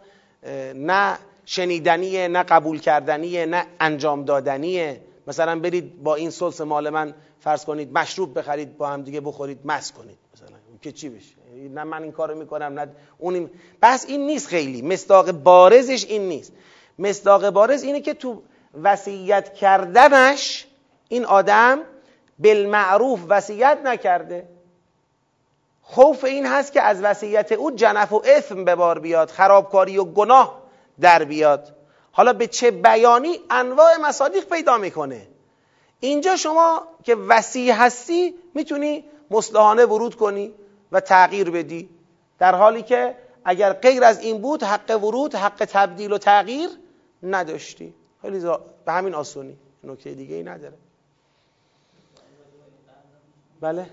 نه شنیدنیه نه قبول کردنیه نه انجام دادنیه. مثلا برید با این سلس مال من فرض کنید مشروب بخرید با هم دیگه بخورید مس کنید. مثلا که چی بشه؟ نه من این کارو می‌کنم نه اون بس این نیست خیلی. مصداق بارزش این نیست. مصداق بارز اینه که تو وصیت کردنش این آدم بالمعروف وصیت نکرده. خوف این هست که از وصیت او جنف و اثم به بار بیاد خرابکاری و گناه در بیاد. حالا به چه بیانی انواع مصادیق پیدا می‌کنه. اینجا شما که وسیع هستی می‌تونی مصلحانه ورود کنی. و تغییر بدی. در حالی که اگر غیر از این بود حق ورود حق تبدیل و تغییر نداشتی. خیلی به همین آسونی. نکته دیگه ای نداره. بله؟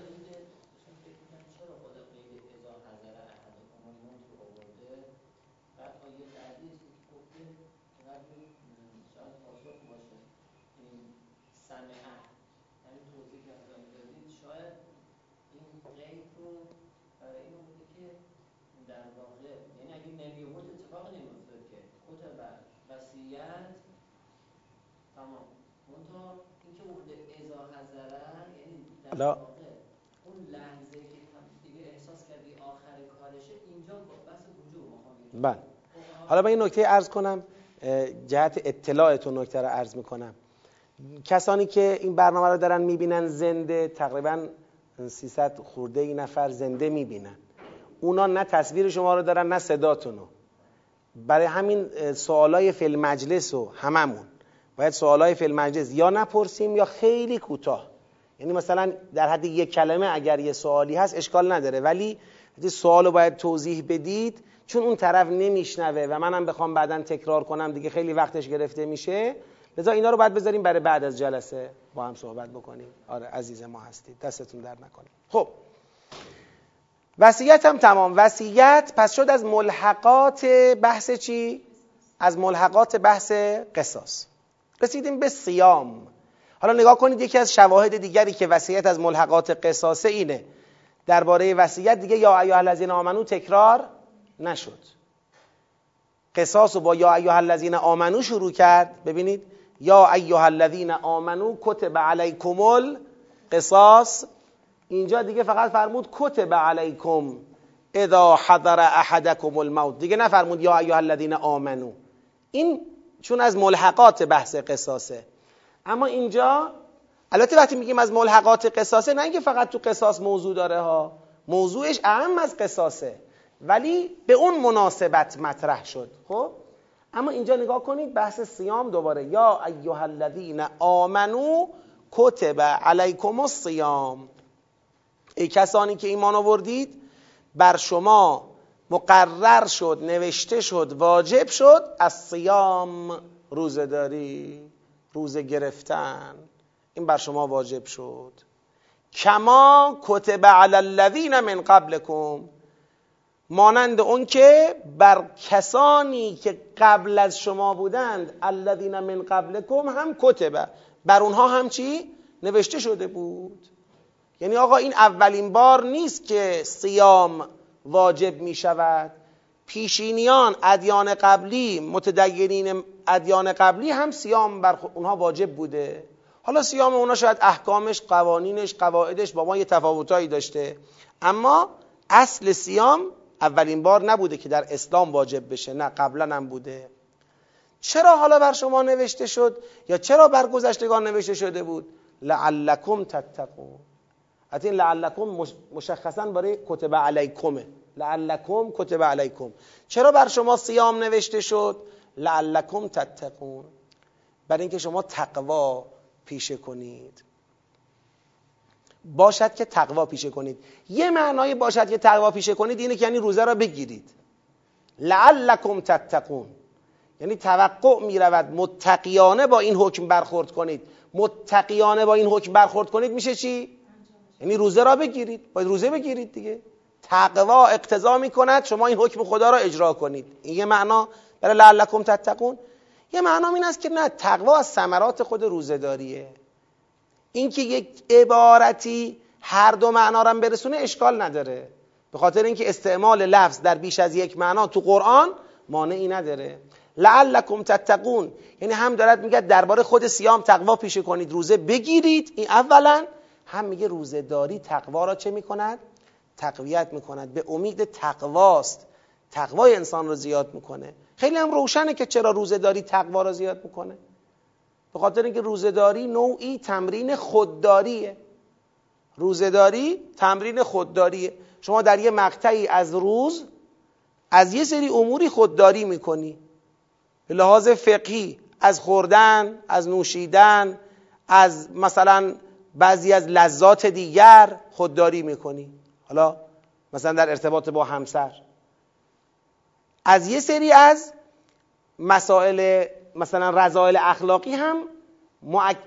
حالا اون لحظه که دیگه احساس کردی آخر کارشه اینجا بحث وجود بله حالا من این نکته ارز کنم جهت اطلاعتون نکته رو ارز می‌کنم. کسانی که این برنامه رو دارن می‌بینن زنده تقریبا 300 خورده ای نفر زنده می‌بینن. اونا نه تصویر شما رو دارن نه صداتونو. برای همین سوالای فیلم مجلس و هممون. باید سوالای فیلم مجلس یا نپرسیم یا خیلی کوتاه. یعنی مثلا در حد یک کلمه اگر یه سوالی هست اشکال نداره. ولی سوال رو باید توضیح بدید چون اون طرف نمیشنوه و منم بخوام بعدا تکرار کنم دیگه خیلی وقتش گرفته میشه. لذا اینا رو باید بذاریم برای بعد از جلسه با هم صحبت بکنیم. آره عزیز ما هستید. دستتون در نکنیم خب. وصیت هم تمام. وصیت پس شد از ملحقات بحث چی؟ از ملحقات بحث قصاص. رسیدیم به سیام حالا نگاه کنید یکی از شواهد دیگری که وصیت از ملحقات قصاصه اینه. درباره وصیت دیگه یا ایها الذین آمنو تکرار نشد. قصاص رو با یا ایها الذین آمنو شروع کرد. ببینید یا ایها الذین آمنو کتب علیکم القصاص. اینجا دیگه فقط فرمود کتب علیکم اذا حضر احدکم الموت. دیگه نفرمود یا ایها الذین آمنو. این چون از ملحقات بحث قصاصه. اما اینجا البته وقتی میگیم از ملحقات قصاصه نه اینکه فقط تو قصاص موضوع داره ها موضوعش اهم از قصاصه ولی به اون مناسبت مطرح شد خب؟ اما اینجا نگاه کنید بحث سیام دوباره. یا ایها الذین آمنو کتب علیکم الصیام. ای کسانی که ایمان آوردید بر شما مقرر شد نوشته شد واجب شد از سیام روزه داری. روزه گرفتن. این بر شما واجب شد. کما کتب علی الذین من قبلکم. مانند اون که بر کسانی که قبل از شما بودند الذین من قبلکم هم کتبه بر اونها هم چی؟ نوشته شده بود. یعنی آقا این اولین بار نیست که سیام واجب می شود پیشینیان ادیان قبلی متدینین ادیان قبلی هم سیام بر اونها واجب بوده. حالا سیام اونها شاید احکامش قوانینش قواعدش با ما یه تفاوتایی داشته. اما اصل سیام اولین بار نبوده که در اسلام واجب بشه نه قبلا هم بوده. چرا حالا بر شما نوشته شد؟ یا چرا بر گذشتگان نوشته شده بود؟ لعلکم تتقون. حتی لعلکم مشخصا برای کتب علیکمه. لعلکم کتب علیکم. چرا بر شما سیام نوشته شد؟ لعلکم تتقون. برای اینکه شما تقوا پیشه کنید. باشد که تقوا پیشه کنید. یه معنای باشد که تقوا پیشه کنید اینه که یعنی روزه را بگیرید. لعلکم تتقون. یعنی توقع می رود متقیانه با این حکم برخورد کنید. متقیانه با این حکم برخورد کنید میشه چی؟ یعنی روزه را بگیرید. باید روزه بگیرید دیگه. تقوا اقتضا می کند شما این حکم خدا را اجرا کنید. این یه معنا برای لعلکم تتقون. یه معنا این است که نه تقوا از ثمرات خود روزه داریه اینکه یک عبارتی هر دو معنا را برسونه اشکال نداره. به خاطر اینکه استعمال لفظ در بیش از یک معنا تو قرآن مانعی نداره. لعلکم تتقون. یعنی هم دارد میگه درباره خود سیام تقوا پیشه کنید روزه بگیرید. این اولا هم میگه روزه داری تقوا را چه می‌کند؟ تقویت می‌کند به امید تقواست. تقوای انسان رو زیاد می‌کنه. خیلی هم روشنه که چرا روزه داری تقوا را زیاد می‌کنه. به خاطر اینکه روزهداری نوعی تمرین خودداریه. روزهداری تمرین خودداریه. شما در یه مقطعی از روز از یه سری اموری خودداری می‌کنی. به لحاظ فقهی از خوردن از نوشیدن از مثلا بعضی از لذات دیگر خودداری می‌کنی. حالا مثلا در ارتباط با همسر. از یه سری از مسائل مثلا رضایل اخلاقی هم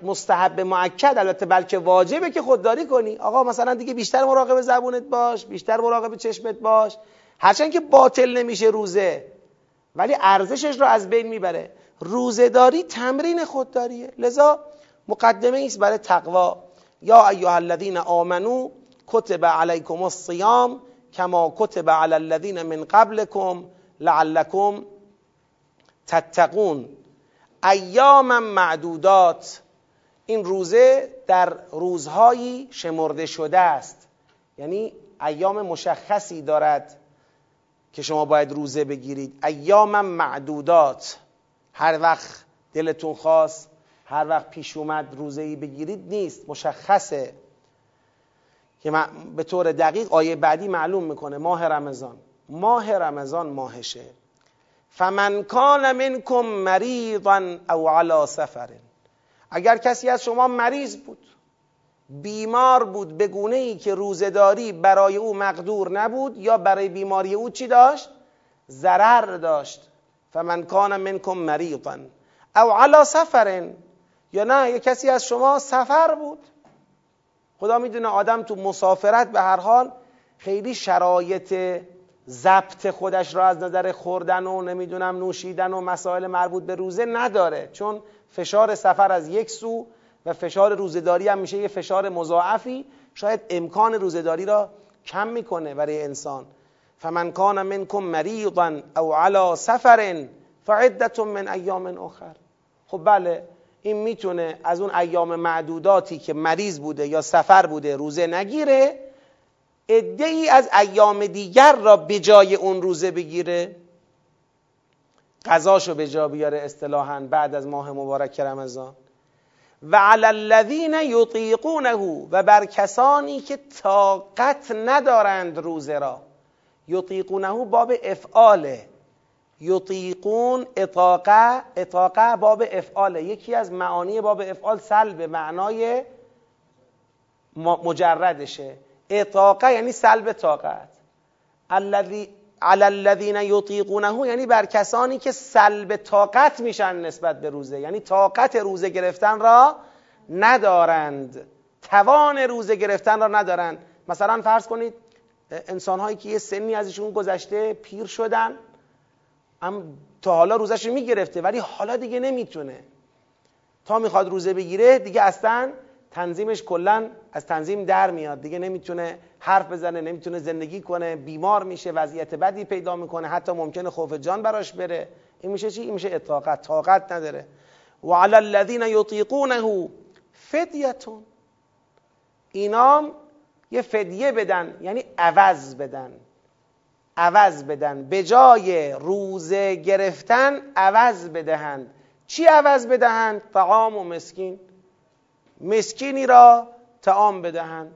مستحب معکد البته بلکه واجبه که خودداری کنی. آقا مثلا دیگه بیشتر مراقب زبونت باش بیشتر مراقب چشمت باش. هرچند که باطل نمیشه روزه ولی ارزشش رو از بین می‌بره. روزهداری تمرین خودداریه. لذا مقدمه است برای تقوا. یا ایها الذین آمنو کتب علیکم الصیام کما کتب علی الذین من قبلکم لعلکم تتقون. ایام معدودات. این روزه در روزهایی شمرده شده است. یعنی ایام مشخصی دارد که شما باید روزه بگیرید. ایام معدودات. هر وقت دلتون خواست هر وقت پیش اومد روزه ای بگیرید نیست مشخصه. که به طور دقیق آیه بعدی معلوم می‌کنه ماه رمضان. ماه رمضان ماهشه. فمن کان منکم مریضا او علی سفر اگر کسی از شما مریض بود بیمار بود به گونه ای که روزداری برای او مقدور نبود یا برای بیماری او چی داشت؟ ضرر داشت. فمن کان منکم مریضا او علی سفر یا نه یه کسی از شما سفر بود. خدا می‌دونه آدم تو مسافرت به هر حال خیلی شرایط ضبط خودش را از نظر خوردن و نمی‌دونم نوشیدن و مسائل مربوط به روزه نداره. چون فشار سفر از یک سو و فشار روزهداری هم میشه یه فشار مضاعفی. شاید امکان روزهداری را کم می‌کنه برای انسان. فمن کان منکم مریضا او علی سفر فعدت من ایام اخر. خب بله این می‌تونه از اون ایام معدوداتی که مریض بوده یا سفر بوده روزه نگیره ای از ایام دیگر را به جای اون روزه بگیره قضاشو به جا بیاره اصطلاحا بعد از ماه مبارک رمضان. و علی الذین یطیقونه و بر کسانی که طاقت ندارند روزه را یطیقونه باب افعاله. یطیقون اطاقه اطاقه باب افعاله. یکی از معانی باب افعال سلب معنای مجردشه. اطاقه یعنی سلب طاقت. الذی علی الذین یطیقونه یعنی بر کسانی که سلب طاقت میشن نسبت به روزه. یعنی طاقت روزه گرفتن را ندارند. توان روزه گرفتن را ندارند. مثلا فرض کنید انسان هایی که یه سنی ازشون گذشته پیر شدن. هم تا حالا روزش رو می‌گرفته ولی حالا دیگه نمی‌تونه. تا می‌خواد روزه بگیره دیگه اصلا تنظیمش کلا از تنظیم در میاد. دیگه نمی‌تونه حرف بزنه نمی‌تونه زندگی کنه بیمار میشه وضعیت بدی پیدا می‌کنه حتی ممکنه خوف جان براش بره. این میشه چی؟ این میشه اطاقت طاقت نداره. و علی الذین یطیقونه فدیتون اینام یه فدیه بدن یعنی عوض بدن. عوض بدن. به جای روزه گرفتن عوض بدهند. چی عوض بدهند؟ طعام و مسکین. مسکینی را تعام بدهند.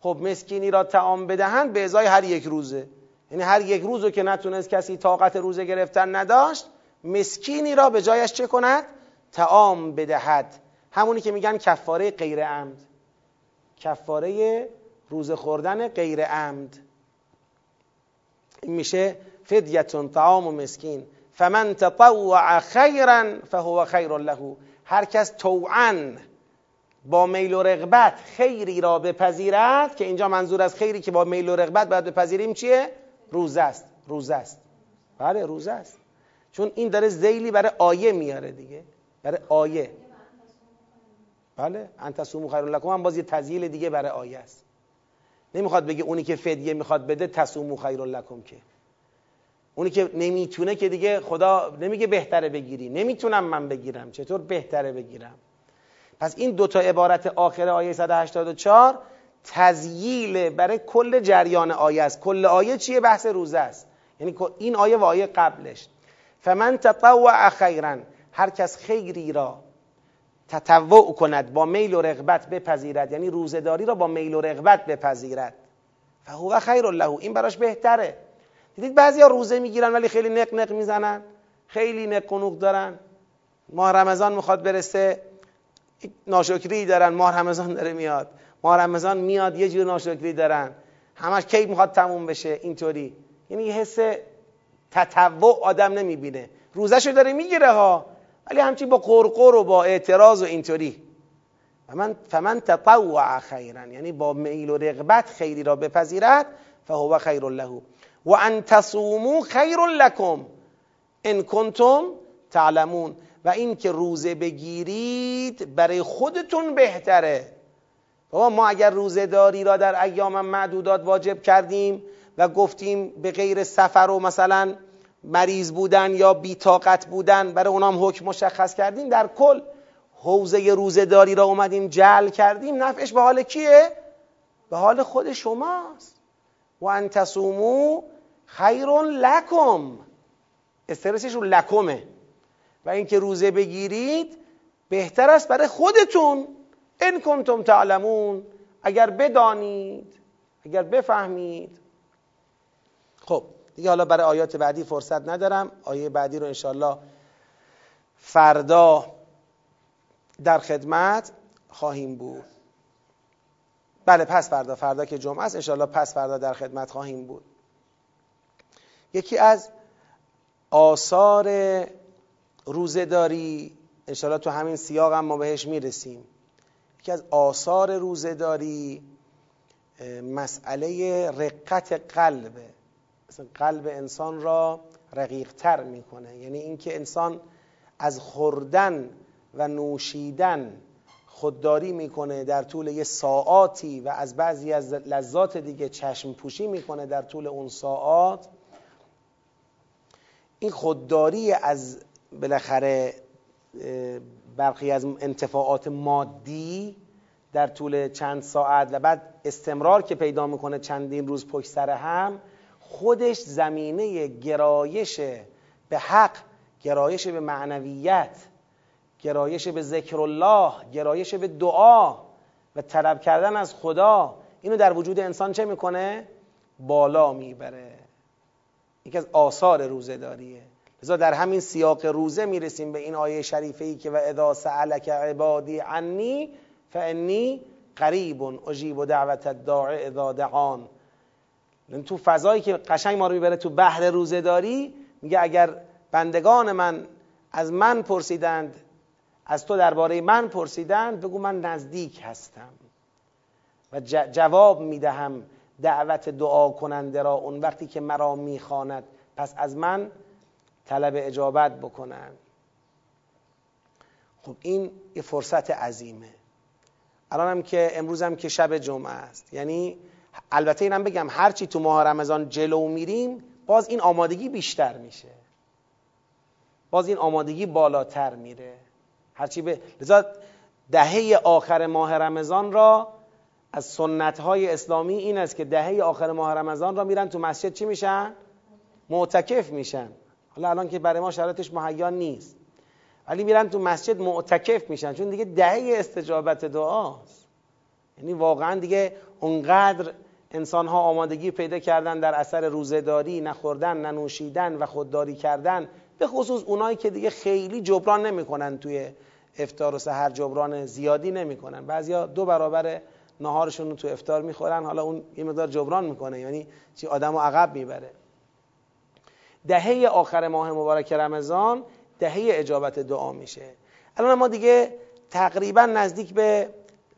خب مسکینی را تعام بدهند به ازای هر یک روزه. یعنی هر یک روزو که نتونست کسی طاقت روزه گرفتن نداشت مسکینی را به جایش چه کند؟ تعام بدهد. همونی که میگن کفاره غیر عمد. کفاره روزه خوردن غیر عمد. میشه فدیتون طعام و مسکین. فمن تطوع خیرا فهو خیر له. هر کس توعا با میل و رغبت خیری را بپذیرد که اینجا منظور از خیری که با میل و رغبت باید بپذیریم چیه؟ روزه است روزه است. بله روزه است. چون این داره زیلی برای آیه میاره دیگه. برای آیه. بله انت سومو خیر لکم هم باز یه تزییل دیگه برای آیه است. نمی‌خواد بگه اونی که فدیه می‌خواد بده تصومو خیر لکم که. اونی که نمی‌تونه که دیگه خدا نمیگه بهتره بگیری. نمی‌تونم من بگیرم. چطور بهتره بگیرم؟ پس این دوتا عبارت آخر آیه 184 تزییل برای کل جریان آیه است. کل آیه چیه؟ بحث روزه است. یعنی این آیه و آیه قبلش. فمن تطوع خیرا هر کس خیری را تطوع کند با میل و رغبت بپذیرد. یعنی روزداری را با میل و رغبت بپذیرد. فهو خیر له این براش بهتره. دیدید بعضیا روزه می‌گیرن ولی خیلی نق نق می‌زنن خیلی نق نوق دارن. ماه رمضان می‌خواد برسه ناشکری دارن ماه رمضان داره میاد. ماه رمضان میاد یه جور ناشکری دارن. همش کی می‌خواد تموم بشه؟ اینطوری. یعنی یه حس تطوع آدم نمی‌بینه. روزشو داره می‌گیره ها. ولی همچین با قرقر و با اعتراض و اینطوری. فمن, فمن تطوع خیرا یعنی با میل و رغبت خیری را بپذیرد فهو خیر له. و ان تصوموا خیر لکم ان کنتم تعلمون. و این که روزه بگیرید برای خودتون بهتره. بابا ما اگر روزه داری را در ایام معدودات واجب کردیم و گفتیم به غیر سفر و مثلا مریض بودن یا بیتاقت بودن برای اونام حکم مشخص کردیم. در کل حوزه روزهداری را اومدیم جل کردیم. نفعش به حال کیه؟ به حال خود شماست. و ان تصومو خیر لکم. استرسش رو لکمه. و اینکه روزه بگیرید بهتر است برای خودتون. ان کنتم تعلمون. اگر بدانید اگر بفهمید. خب. دیگه حالا برای آیات بعدی فرصت ندارم. آیه بعدی رو انشالله فردا در خدمت خواهیم بود. بله پس فردا فردا که جمعه است انشالله پس فردا در خدمت خواهیم بود. یکی از آثار روزهداری انشالله تو همین سیاق هم ما بهش می‌رسیم. یکی از آثار روزهداری مسئله رقت قلبه قلب انسان را رقیقتر می‌کنه. یعنی اینکه انسان از خوردن و نوشیدن خودداری می‌کنه در طول یه ساعاتی و از بعضی از لذات دیگه چشم پوشی می‌کنه در طول اون ساعات. این خودداری از بالاخره برخی از انتفاعات مادی در طول چند ساعت و بعد استمرار که پیدا می‌کنه چندین روز پشت سر هم خودش زمینه گرایش به حق گرایش به معنویت گرایش به ذکر الله گرایش به دعا و طلب کردن از خدا. اینو در وجود انسان چه می‌کنه؟ بالا می‌بره. یکی از آثار روزه داریه لذا در همین سیاق روزه می‌رسیم به این آیه شریفه ای که و اذا سألک عبادی عنی فانی قریب اجیب دعوت الداع اذا دعان تو فضایی که قشنگ ما رو می‌بره تو بحر روزه داری میگه اگر بندگان من از من پرسیدند از تو درباره من پرسیدند بگو من نزدیک هستم. و جواب می‌دهم دعوت دعا کننده را اون وقتی که مرا می‌خواند. پس از من طلب اجابت بکنن. خب این یه فرصت عظیمه. الان هم که امروز هم که شب جمعه است. یعنی البته اینم بگم هرچی تو ماه رمضان جلو میریم باز این آمادگی بیشتر میشه. باز این آمادگی بالاتر میره. هرچی به لذا دهه آخر ماه رمضان را از سنت های اسلامی این است که دهه آخر ماه رمضان را میرن تو مسجد چی میشن؟ معتکف میشن. حالا الان که برای ما شرایطش مهیا نیست. ولی میرن تو مسجد معتکف میشن. چون دیگه دهه استجابت دعاست. یعنی واقعا دیگه اونقدر انسان ها آمادگی پیدا کردن در اثر روزهداری نخوردن ننوشیدن و خودداری کردن به خصوص اونایی که دیگه خیلی جبران نمی‌کنن توی افتار و سحر جبران زیادی نمی‌کنن. بعضیا دو برابر نهارشون رو تو افتار می‌خورن حالا اون یه مقدار جبران می‌کنه یعنی چی؟ آدمو عقب می‌بره. دهه آخر ماه مبارک رمضان دهه اجابت دعا میشه. الان ما دیگه تقریبا نزدیک به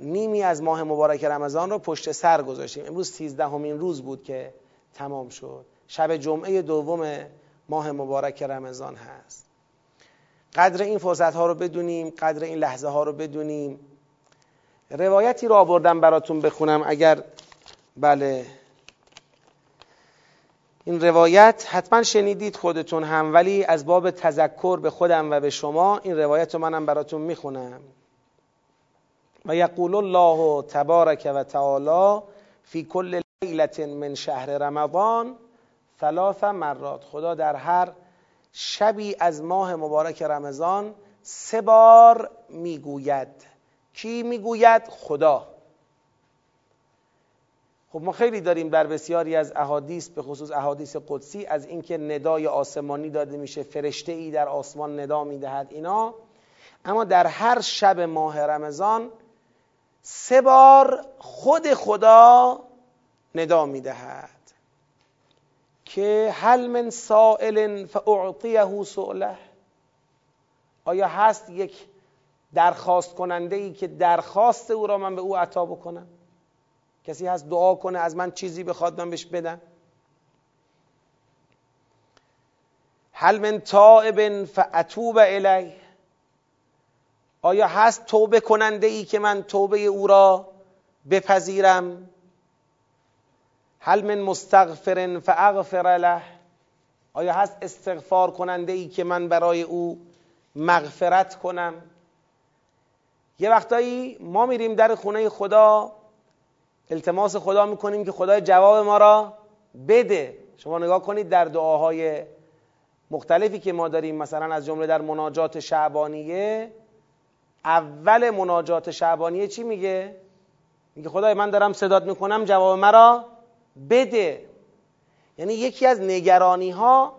نیمی از ماه مبارک رمضان رو پشت سر گذاشتیم. امروز سیزدهمین روز بود که تمام شد. شب جمعه دوم ماه مبارک رمضان هست. قدر این فرصت ها رو بدونیم قدر این لحظه ها رو بدونیم. روایتی رو آوردم براتون بخونم اگر بله. این روایت حتما شنیدید خودتون هم ولی از باب تذکر به خودم و به شما این روایت رو منم براتون می‌خونم. و یقول الله تبارک و تعالی فی کل لیلت من شهر رمضان ثلاث مرات. خدا در هر شبی از ماه مبارک رمضان سه بار می‌گوید. کی می‌گوید؟ خدا. خب ما خیلی داریم در بسیاری از احادیث به خصوص احادیث قدسی از اینکه ندای آسمانی داده میشه فرشته ای در آسمان ندا می‌دهد اینا. اما در هر شب ماه رمضان سه بار خود خدا ندا می‌دهد که هل من سائل فاعطیه سؤله. آیا هست یک درخواست کننده ای که درخواست او را من به او عطا بکنم؟ کسی هست دعا کنه از من چیزی بخواد من بهش بدم هل من تائب فاتوب الیه؟ آیا هست توبه کننده ای که من توبه او را بپذیرم؟ هل من مستغفر فاغفر له؟ آیا هست استغفار کننده ای که من برای او مغفرت کنم؟ یه وقتایی ما میریم در خونه خدا التماس خدا می‌کنیم که خدای جواب ما را بده. شما نگاه کنید در دعاهای مختلفی که ما داریم مثلا از جمله در مناجات شعبانیه اول مناجات شعبانیه چی میگه؟ میگه خدای من دارم صدات می‌کنم جواب مرا بده. یعنی یکی از نگرانی ها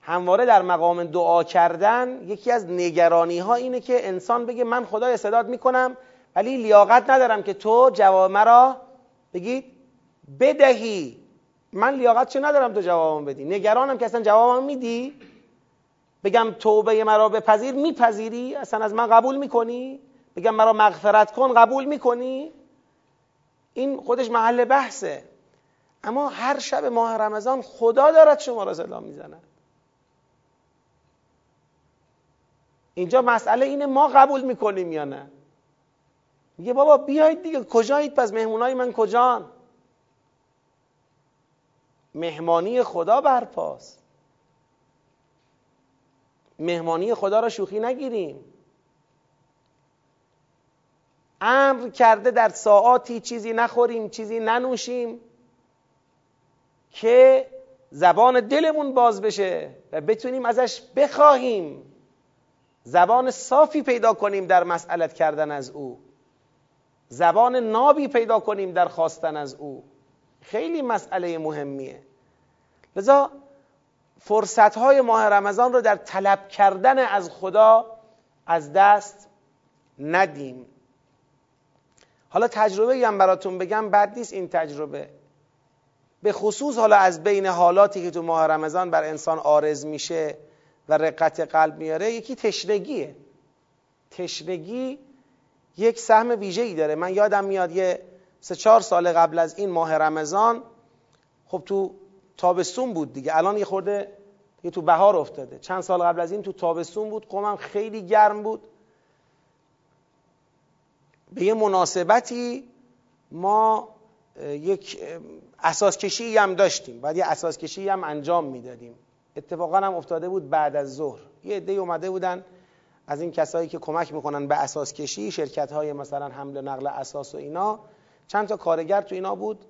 همواره در مقام دعا کردن یکی از نگرانی ها اینه که انسان بگه من خدای صدات می‌کنم ولی لیاقت ندارم که تو جواب مرا بگید بدهی. من لیاقت چه ندارم تو جوابم بدی. نگرانم که اصلا جوابم میدی. بگم توبه مرا بپذیر میپذیری؟ اصلا از من قبول می‌کنی؟ بگم مرا مغفرت کن قبول می‌کنی؟ این خودش محل بحثه. اما هر شب ماه رمضان خدا دارد شما را صدا می‌زند. اینجا مسئله اینه ما قبول می‌کنیم یا نه؟ میگه بابا بیایید دیگه کجایید؟ پس مهمونای من کجان؟ مهمانی خدا برپاست. مهمانی خدا را شوخی نگیریم. امر کرده در ساعاتی چیزی نخوریم چیزی ننوشیم که زبان دلمون باز بشه و بتونیم ازش بخواهیم. زبان صافی پیدا کنیم در مسئلت کردن از او. زبان نابی پیدا کنیم در خواستن از او. خیلی مسئله مهمیه. لذا فرصت های ماه رمضان رو در طلب کردن از خدا از دست ندیم. حالا تجربه هم براتون بگم بد نیست این تجربه. به خصوص حالا از بین حالاتی که تو ماه رمضان بر انسان آرز میشه و رقت قلب میاره یکی تشنگیه. تشنگی یک سهم ویژه‌ای داره. من یادم میاد یه سه چهار سال قبل از این ماه رمضان خب تو تابستون بود دیگه. الان یه خورده یه تو بهار افتاده. چند سال قبل از این تو تابستون بود قومم خیلی گرم بود. به یه مناسبتی ما یک اساس کشی هم داشتیم. بعد یه اساس کشی هم انجام می‌دادیم. اتفاقا هم افتاده بود بعد از ظهر. یه عده اومده بودن از این کسایی که کمک می‌کنن به اساس کشی شرکت های مثلا حمل و نقل اساس و اینا. چند تا کارگر تو اینا بود.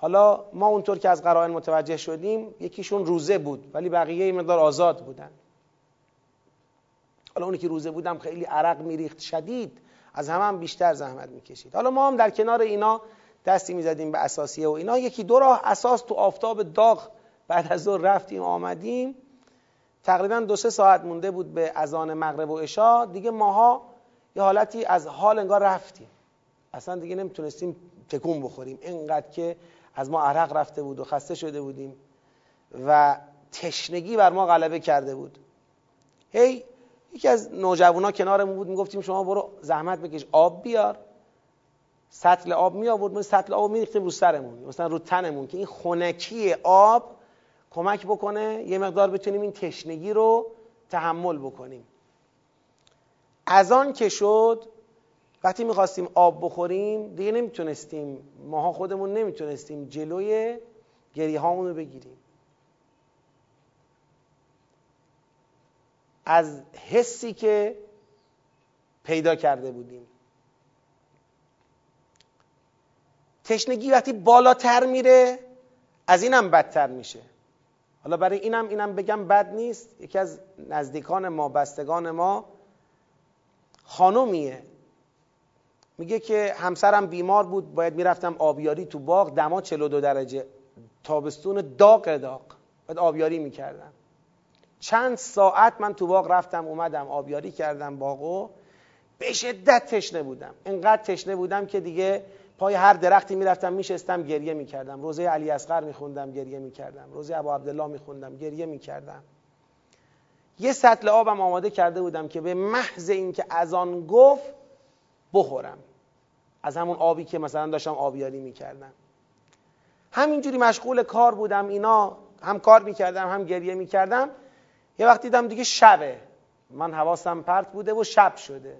حالا ما اونطور که از قرائن متوجه شدیم یکیشون روزه بود ولی بقیه مقدار آزاد بودن. حالا اونی که روزه بودم خیلی عرق میریخت شدید از همه هم بیشتر زحمت می‌کشید. حالا ما هم در کنار اینا دستی می‌زدیم به اساسیه و اینا. یکی دو راه اساس تو آفتاب داغ بعد از ظهر رفتیم آمدیم. تقریبا دو سه ساعت مونده بود به اذان مغرب و عشا. دیگه ماها یه حالتی از حال انگار رفتیم. اصلا دیگه نمی‌تونستیم تکون بخوریم. اینقدر که از ما عرق رفته بود و خسته شده بودیم و تشنگی بر ما غلبه کرده بود. هی یکی از نوجوانا کنارمون بود می‌گفتیم شما برو زحمت بکش آب بیار. سطل آب می آورد ما سطل آب میریختیم رو سرمون مثلا رو تنمون که این خونکی آب کمک بکنه یه مقدار بتونیم این تشنگی رو تحمل بکنیم. از آن که شد وقتی می‌خواستیم آب بخوریم دیگه نمی‌تونستیم. ماها خودمون نمی‌تونستیم جلوی گریه رو بگیریم. از حسی که پیدا کرده بودیم. تشنگی وقتی بالاتر میره از اینم بدتر میشه. حالا برای اینم اینم بگم بد نیست. یکی از نزدیکان ما بستگان ما خانومیه. میگه که همسرم بیمار بود باید می‌رفتم آبیاری تو باغ دما 42 درجه تابستون داغ داغ باید آبیاری می‌کردم. چند ساعت من تو باغ رفتم اومدم آبیاری کردم باغو. به شدت تشنه بودم انقدر تشنه بودم که دیگه پای هر درختی می‌رفتم میشستم گریه می‌کردم. روزه علی اصغر میخوندم گریه می‌کردم. روزه ابو عبدالله میخوندم گریه می‌کردم. یه سطل آبم آماده کرده بودم که به محض اینکه از آن گفت بخورم. از همون آبی که مثلا داشتم آبیاری می‌کردم. همینجوری مشغول کار بودم اینا هم کار می‌کردم هم گریه می‌کردم. یه وقت دیدم دیگه شبه. من حواسم پرت بوده و شب شده.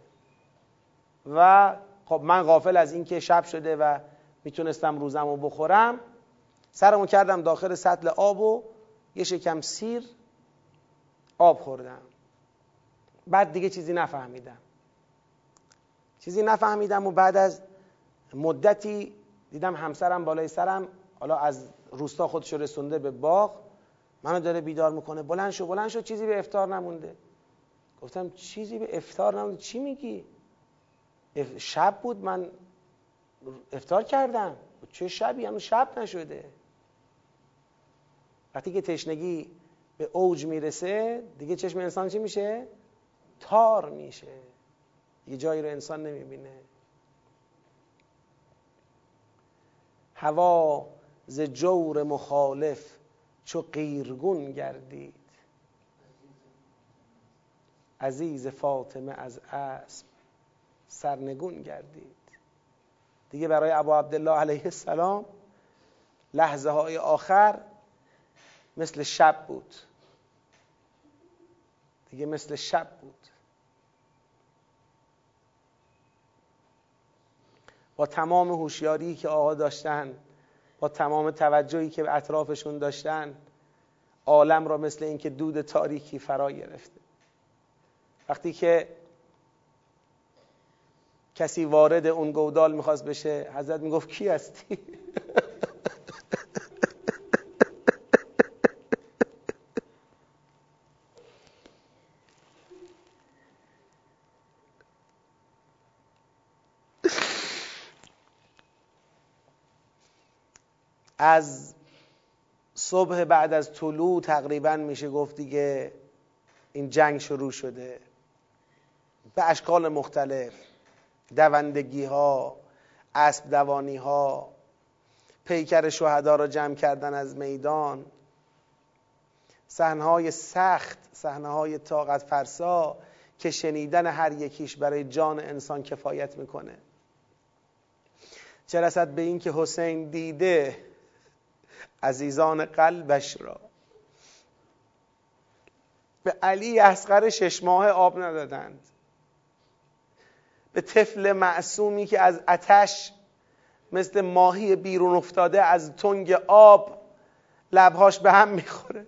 و خب من غافل از اینکه شب شده و می‌تونستم روزمو بخورم. سرمو کردم داخل سطل آب و یه شکم سیر آب خوردم. بعد دیگه چیزی نفهمیدم. چیزی نفهمیدم و بعد از مدتی دیدم همسرم بالای سرم حالا از روستا خودشو رسونده به باغ منو داره بیدار می‌کنه. بلند شو بلند شو چیزی به افتار نمونده. گفتم چیزی به افتار نمونده؟ چی میگی؟ شب بود من افتار کردم. چه شبی؟ هنوز شب نشده. وقتی که تشنگی به اوج می‌رسه دیگه چشم انسان چی میشه؟ تار میشه. یه جایی رو انسان نمی‌بینه. هوا ز جور مخالف چو قیرگون گردید. عزیز فاطمه از اسب سرنگون گردید. دیگه برای ابو عبدالله علیه السلام لحظه های آخر مثل شب بود. دیگه مثل شب بود. با تمام هوشیاری که آقا داشتن با تمام توجهی که اطرافشون داشتن عالم را مثل اینکه دود تاریکی فرا گرفته. وقتی که کسی وارد اون گودال می‌خواست بشه حضرت می‌گفت کی هستی؟ از صبح بعد از طلوع تقریبا میشه گفت دیگه این جنگ شروع شده. به اشکال مختلف دوندگی ها اسب دوانی ها پیکر شهدا را جمع کردن از میدان. صحنه سخت صحنه های طاقت فرسا که شنیدن هر یکیش برای جان انسان کفایت می‌کنه. رسد به این که حسین دیده عزیزان قلبش را. به علی اصغر شش ماه آب ندادند. به طفل معصومی که از اتش مثل ماهی بیرون افتاده از تنگ آب لبهاش به هم می‌خوره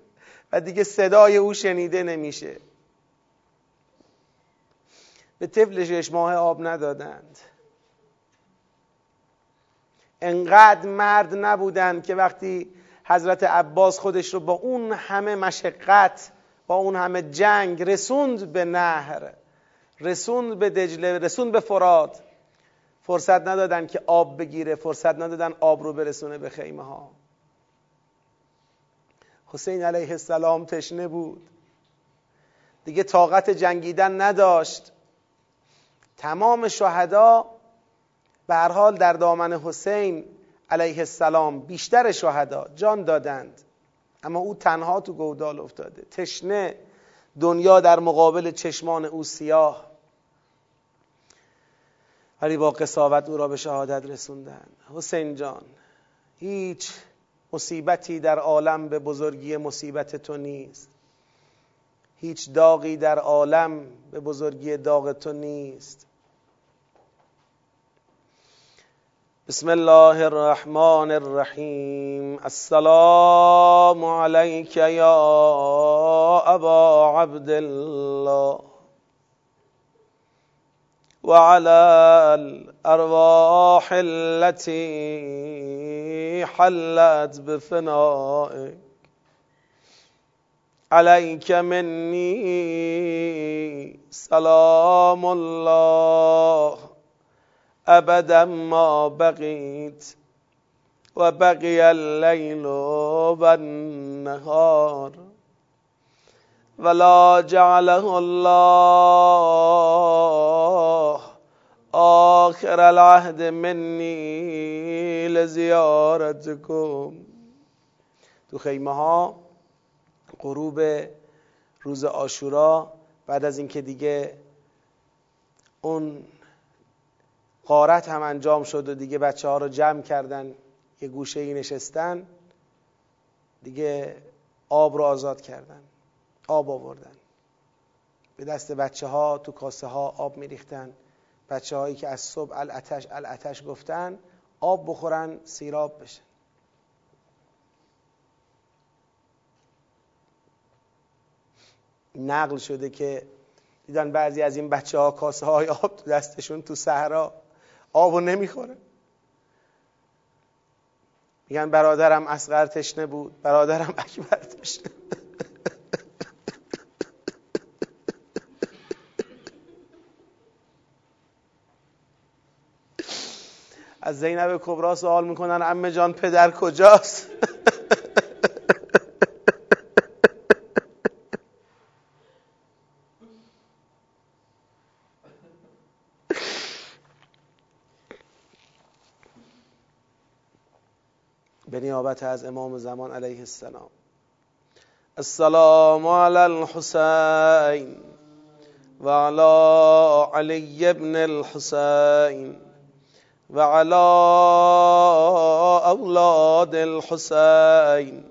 و دیگه صدای او شنیده نمیشه. به طفل شش ماه آب ندادند. انقدر مرد نبودند که وقتی حضرت عباس خودش رو با اون همه مشقت با اون همه جنگ رسوند به نهر رسوند به دجله رسوند به فراد فرصت ندادن که آب بگیره فرصت ندادن آب رو برسونه به خیمه ها. حسین علیه السلام تشنه بود. دیگه طاقت جنگیدن نداشت. تمام شهدا به هر حال در دامن حسین علیه السلام بیشتر شهدا جان دادند. اما او تنها تو گودال افتاده. تشنه دنیا در مقابل چشمان او سیاه. ولی با قصاوت او را به شهادت رسوندند. حسین جان هیچ مصیبتی در عالم به بزرگی مصیبت تو نیست. هیچ داغی در عالم به بزرگی داغ تو نیست. بسم الله الرحمن الرحیم السلام عليك يا أبا عبد الله وعلى الأرواح التي حلت بفنائك. عليك مني سلام الله. ابدا ما بقيت وبقي الليل والنهار ولا جعله الله آخر العهد مني لزيارتكم. تو خیمه ها غروب روز آشورا بعد از اینکه دیگه اون قارت هم انجام شد و دیگه بچه ها رو جمع کردن یه گوشه ای نشستن دیگه آب رو آزاد کردن آب آوردن. به دست بچه ها تو کاسه ها آب میریختن. بچه هایی که از صبح الاتش الاتش گفتن آب بخورن سیراب بشن. نقل شده که دیدن بعضی از این بچه ها کاسه های آب تو دستشون تو صحرا. آبو نمی‌خوره. میگن برادرم اصغر تشنه بود. برادرم اکبر تشنه از زینب کبرا سوال می‌کنن امه جان پدر کجاست؟ نیابت از امام زمان علیه السلام. السلام علی الحسین و علی علی ابن الحسین و علی اولاد الحسین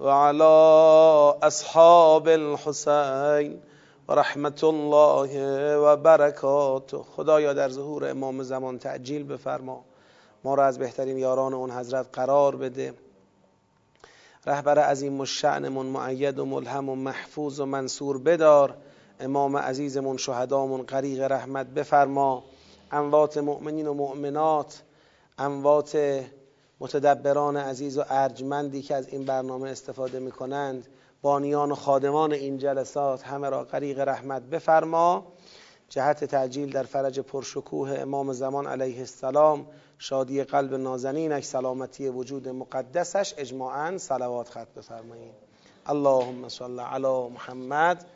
و علی اصحاب الحسین و رحمت الله و برکاته. خدایا در ظهور امام زمان تعجیل بفرما. ما را از بهترین یاران اون حضرت قرار بده. رهبر عظیم و شعنمون معید و ملهم و محفوظ و منصور بدار. امام عزیزمون شهدامون غریق رحمت بفرما. اموات مؤمنین و مؤمنات اموات متدبران عزیز و ارجمندی که از این برنامه استفاده می کنند بانیان و خادمان این جلسات همه را غریق رحمت بفرما. جهت تعجیل در فرج پرشکوه امام زمان علیه السلام. شادی قلب نازنینش سلامتی وجود مقدسش اجماعا صلوات خط بفرمایید. اللهم صل علی محمد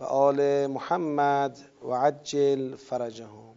و آل محمد و عجل فرجهم.